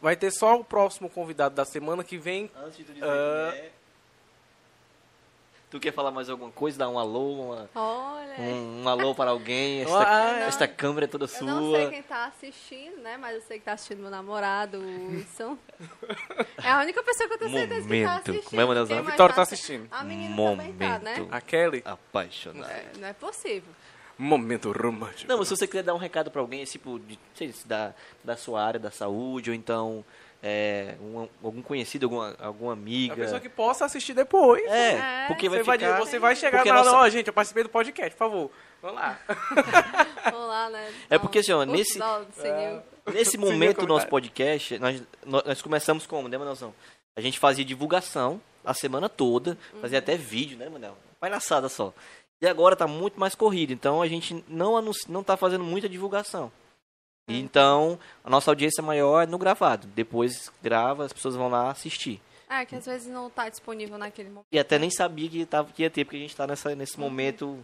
Vai ter só o próximo convidado da semana que vem. Antes de tu dizer quem é... Tu quer falar mais alguma coisa? Dar um alô, uma- Olha. um, um alô para alguém? Esta, Ah, esta câmera é toda Eu sua. não sei quem tá assistindo, né? Mas eu sei que tá assistindo meu namorado, o Wilson. É a única pessoa que eu tenho certeza que tá Momento. assistindo. Como é? Quem mais Vitória tá assistindo. A menina também tá, né? Momento. A Kelly. Apaixonado. É, não é possível. Momento romântico. Não, mas se você quiser dar um recado pra alguém, tipo, de, sei, se da, da sua área da saúde, ou então é, um- algum conhecido, alguma, alguma A amiga. pessoa que possa assistir depois. É, É. porque vai você, vai, ficar... você vai chegar hora, nossa- ó, gente, eu participei do podcast, por favor. Vamos lá. Vamos lá, né? É porque, assim, ó, nesse- sininho. Nesse momento do nosso podcast, nós, nós nós começamos como, né, Manelzão? A gente fazia divulgação a semana toda, fazia até vídeo, né, Manel? Palhaçada só. E agora tá muito mais corrido, então a gente não, anunci, não tá fazendo muita divulgação. E Então, a nossa audiência maior é no gravado. Depois grava, as pessoas vão lá assistir. É, que às vezes não tá disponível naquele momento. E até nem sabia que, tava, que ia ter, porque a gente tá nessa, nesse momento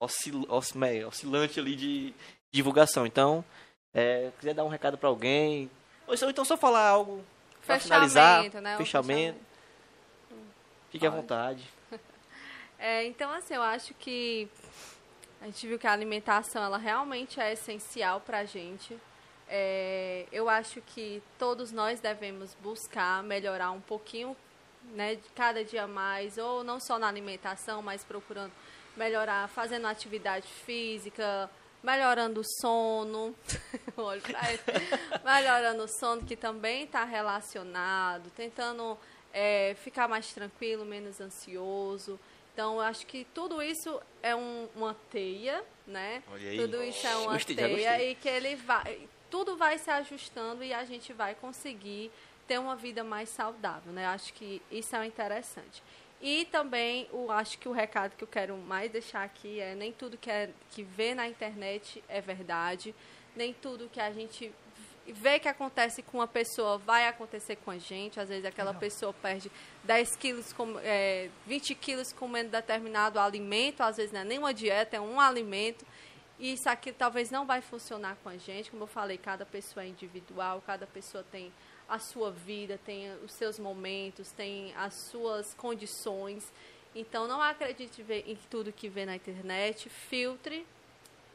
oscil, oscil, é, oscilante ali de divulgação. Então, é, quiser dar um recado pra alguém, ou então- só falar algo finalizar, Fechamento, né? O fechamento, fique à vontade. É, então, assim, eu acho que a gente viu que a alimentação, ela realmente é essencial pra gente. É, eu acho que todos nós devemos buscar melhorar um pouquinho, né, cada dia mais, ou não só na alimentação, mas procurando melhorar, fazendo atividade física, melhorando o sono, olho melhorando o sono, que também está relacionado, tentando é, ficar mais tranquilo, menos ansioso. Então, eu acho que tudo isso é um- uma teia, né? Olha aí. Tudo isso é uma Gostei, teia e que ele vai, tudo vai se ajustando e a gente vai conseguir ter uma vida mais saudável, né? Acho que isso é o interessante. E também, eu acho que o recado que eu quero mais deixar aqui é nem tudo que, é, que vê na internet é verdade, nem tudo que a gente vê que acontece com uma pessoa vai acontecer com a gente. Às vezes aquela pessoa perde 10 quilos, com, é, 20 quilos comendo determinado alimento, às vezes não é nem uma dieta, é um alimento. E isso aqui talvez não vai funcionar com a gente. Como eu falei, cada pessoa é individual, cada pessoa tem a sua vida, tem os seus momentos, tem as suas condições. Então não acredite em tudo que vê na internet, filtre,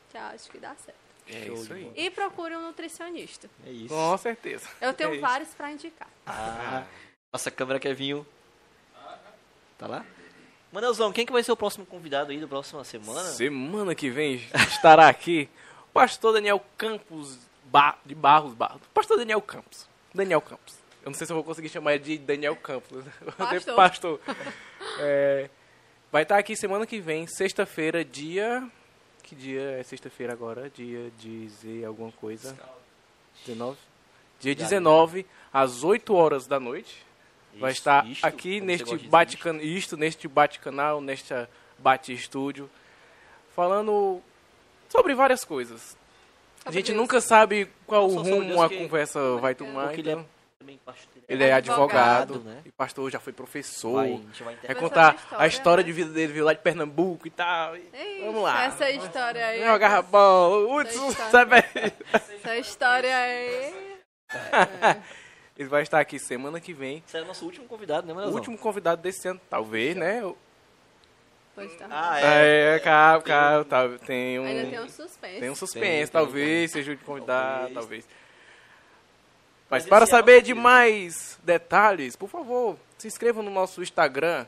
que acho que dá certo. É Show isso aí. E procure um nutricionista. É isso. Com certeza. Eu tenho É vários para indicar. Ah, Nossa câmera Kevinho. Tá lá? Manelzão, quem que vai ser o próximo convidado aí da próxima semana? Semana que vem estará aqui o pastor Daniel Campos Ba- de Barros Barros. Pastor Daniel Campos. Daniel Campos. Eu não sei se eu vou conseguir chamar ele de Daniel Campos. Pastor. pastor. É, vai estar aqui semana que vem, sexta-feira, dia. Que dia é sexta-feira agora? Dia dizer alguma coisa. 19? Dia 19, às 8 horas da noite. vai Isto, estar isto, aqui neste gosta de dizer, bate isto. neste bate canal, neste bate estúdio, falando sobre várias coisas. A Sobre gente nunca sabe qual sobre rumo a conversa vai tomar. Porque ele é então. também pastor. Ele é advogado, Advogado, né? e pastor já foi professor. Vai, a gente vai contar a história, a história né? de vida dele, veio lá de Pernambuco e tal. e- Ixi, Vamos lá. Essa história aí. Rabão, Essa Hudson, história. sabe? Essa história aí. Ele vai estar aqui semana que vem. Você é o nosso último convidado, né, O Manelzão? último convidado desse ano, talvez, né? O- Pois tá. Ah, é. É, calma, calma, tem um. Ainda tem um suspense. Tem um suspense, Tem, tem, talvez, seja o convidado, Talvez. talvez. Mas para ano, saber de mais detalhes, por favor, se inscreva no nosso Instagram,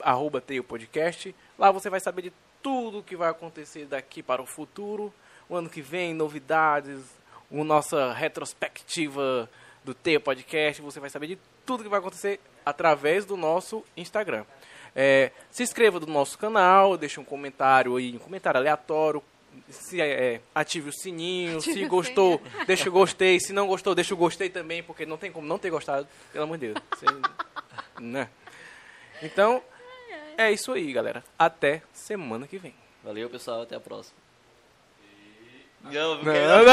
arroba Podcast. Lá você vai saber de tudo que vai acontecer daqui para o futuro. O ano que vem, novidades, a nossa retrospectiva do Teio Podcast. Você vai saber de tudo que vai acontecer através do nosso Instagram. É, se inscreva no nosso canal, deixe um comentário aí, um comentário aleatório. Se, é, ative o sininho, Ative se o gostou, deixa o gostei. Se não gostou, deixa o gostei também, porque não tem como não ter gostado, pelo amor de Deus. Você- né? Então, é isso aí, galera. Até semana que vem. Valeu, pessoal. Até a próxima. Não, Não, não,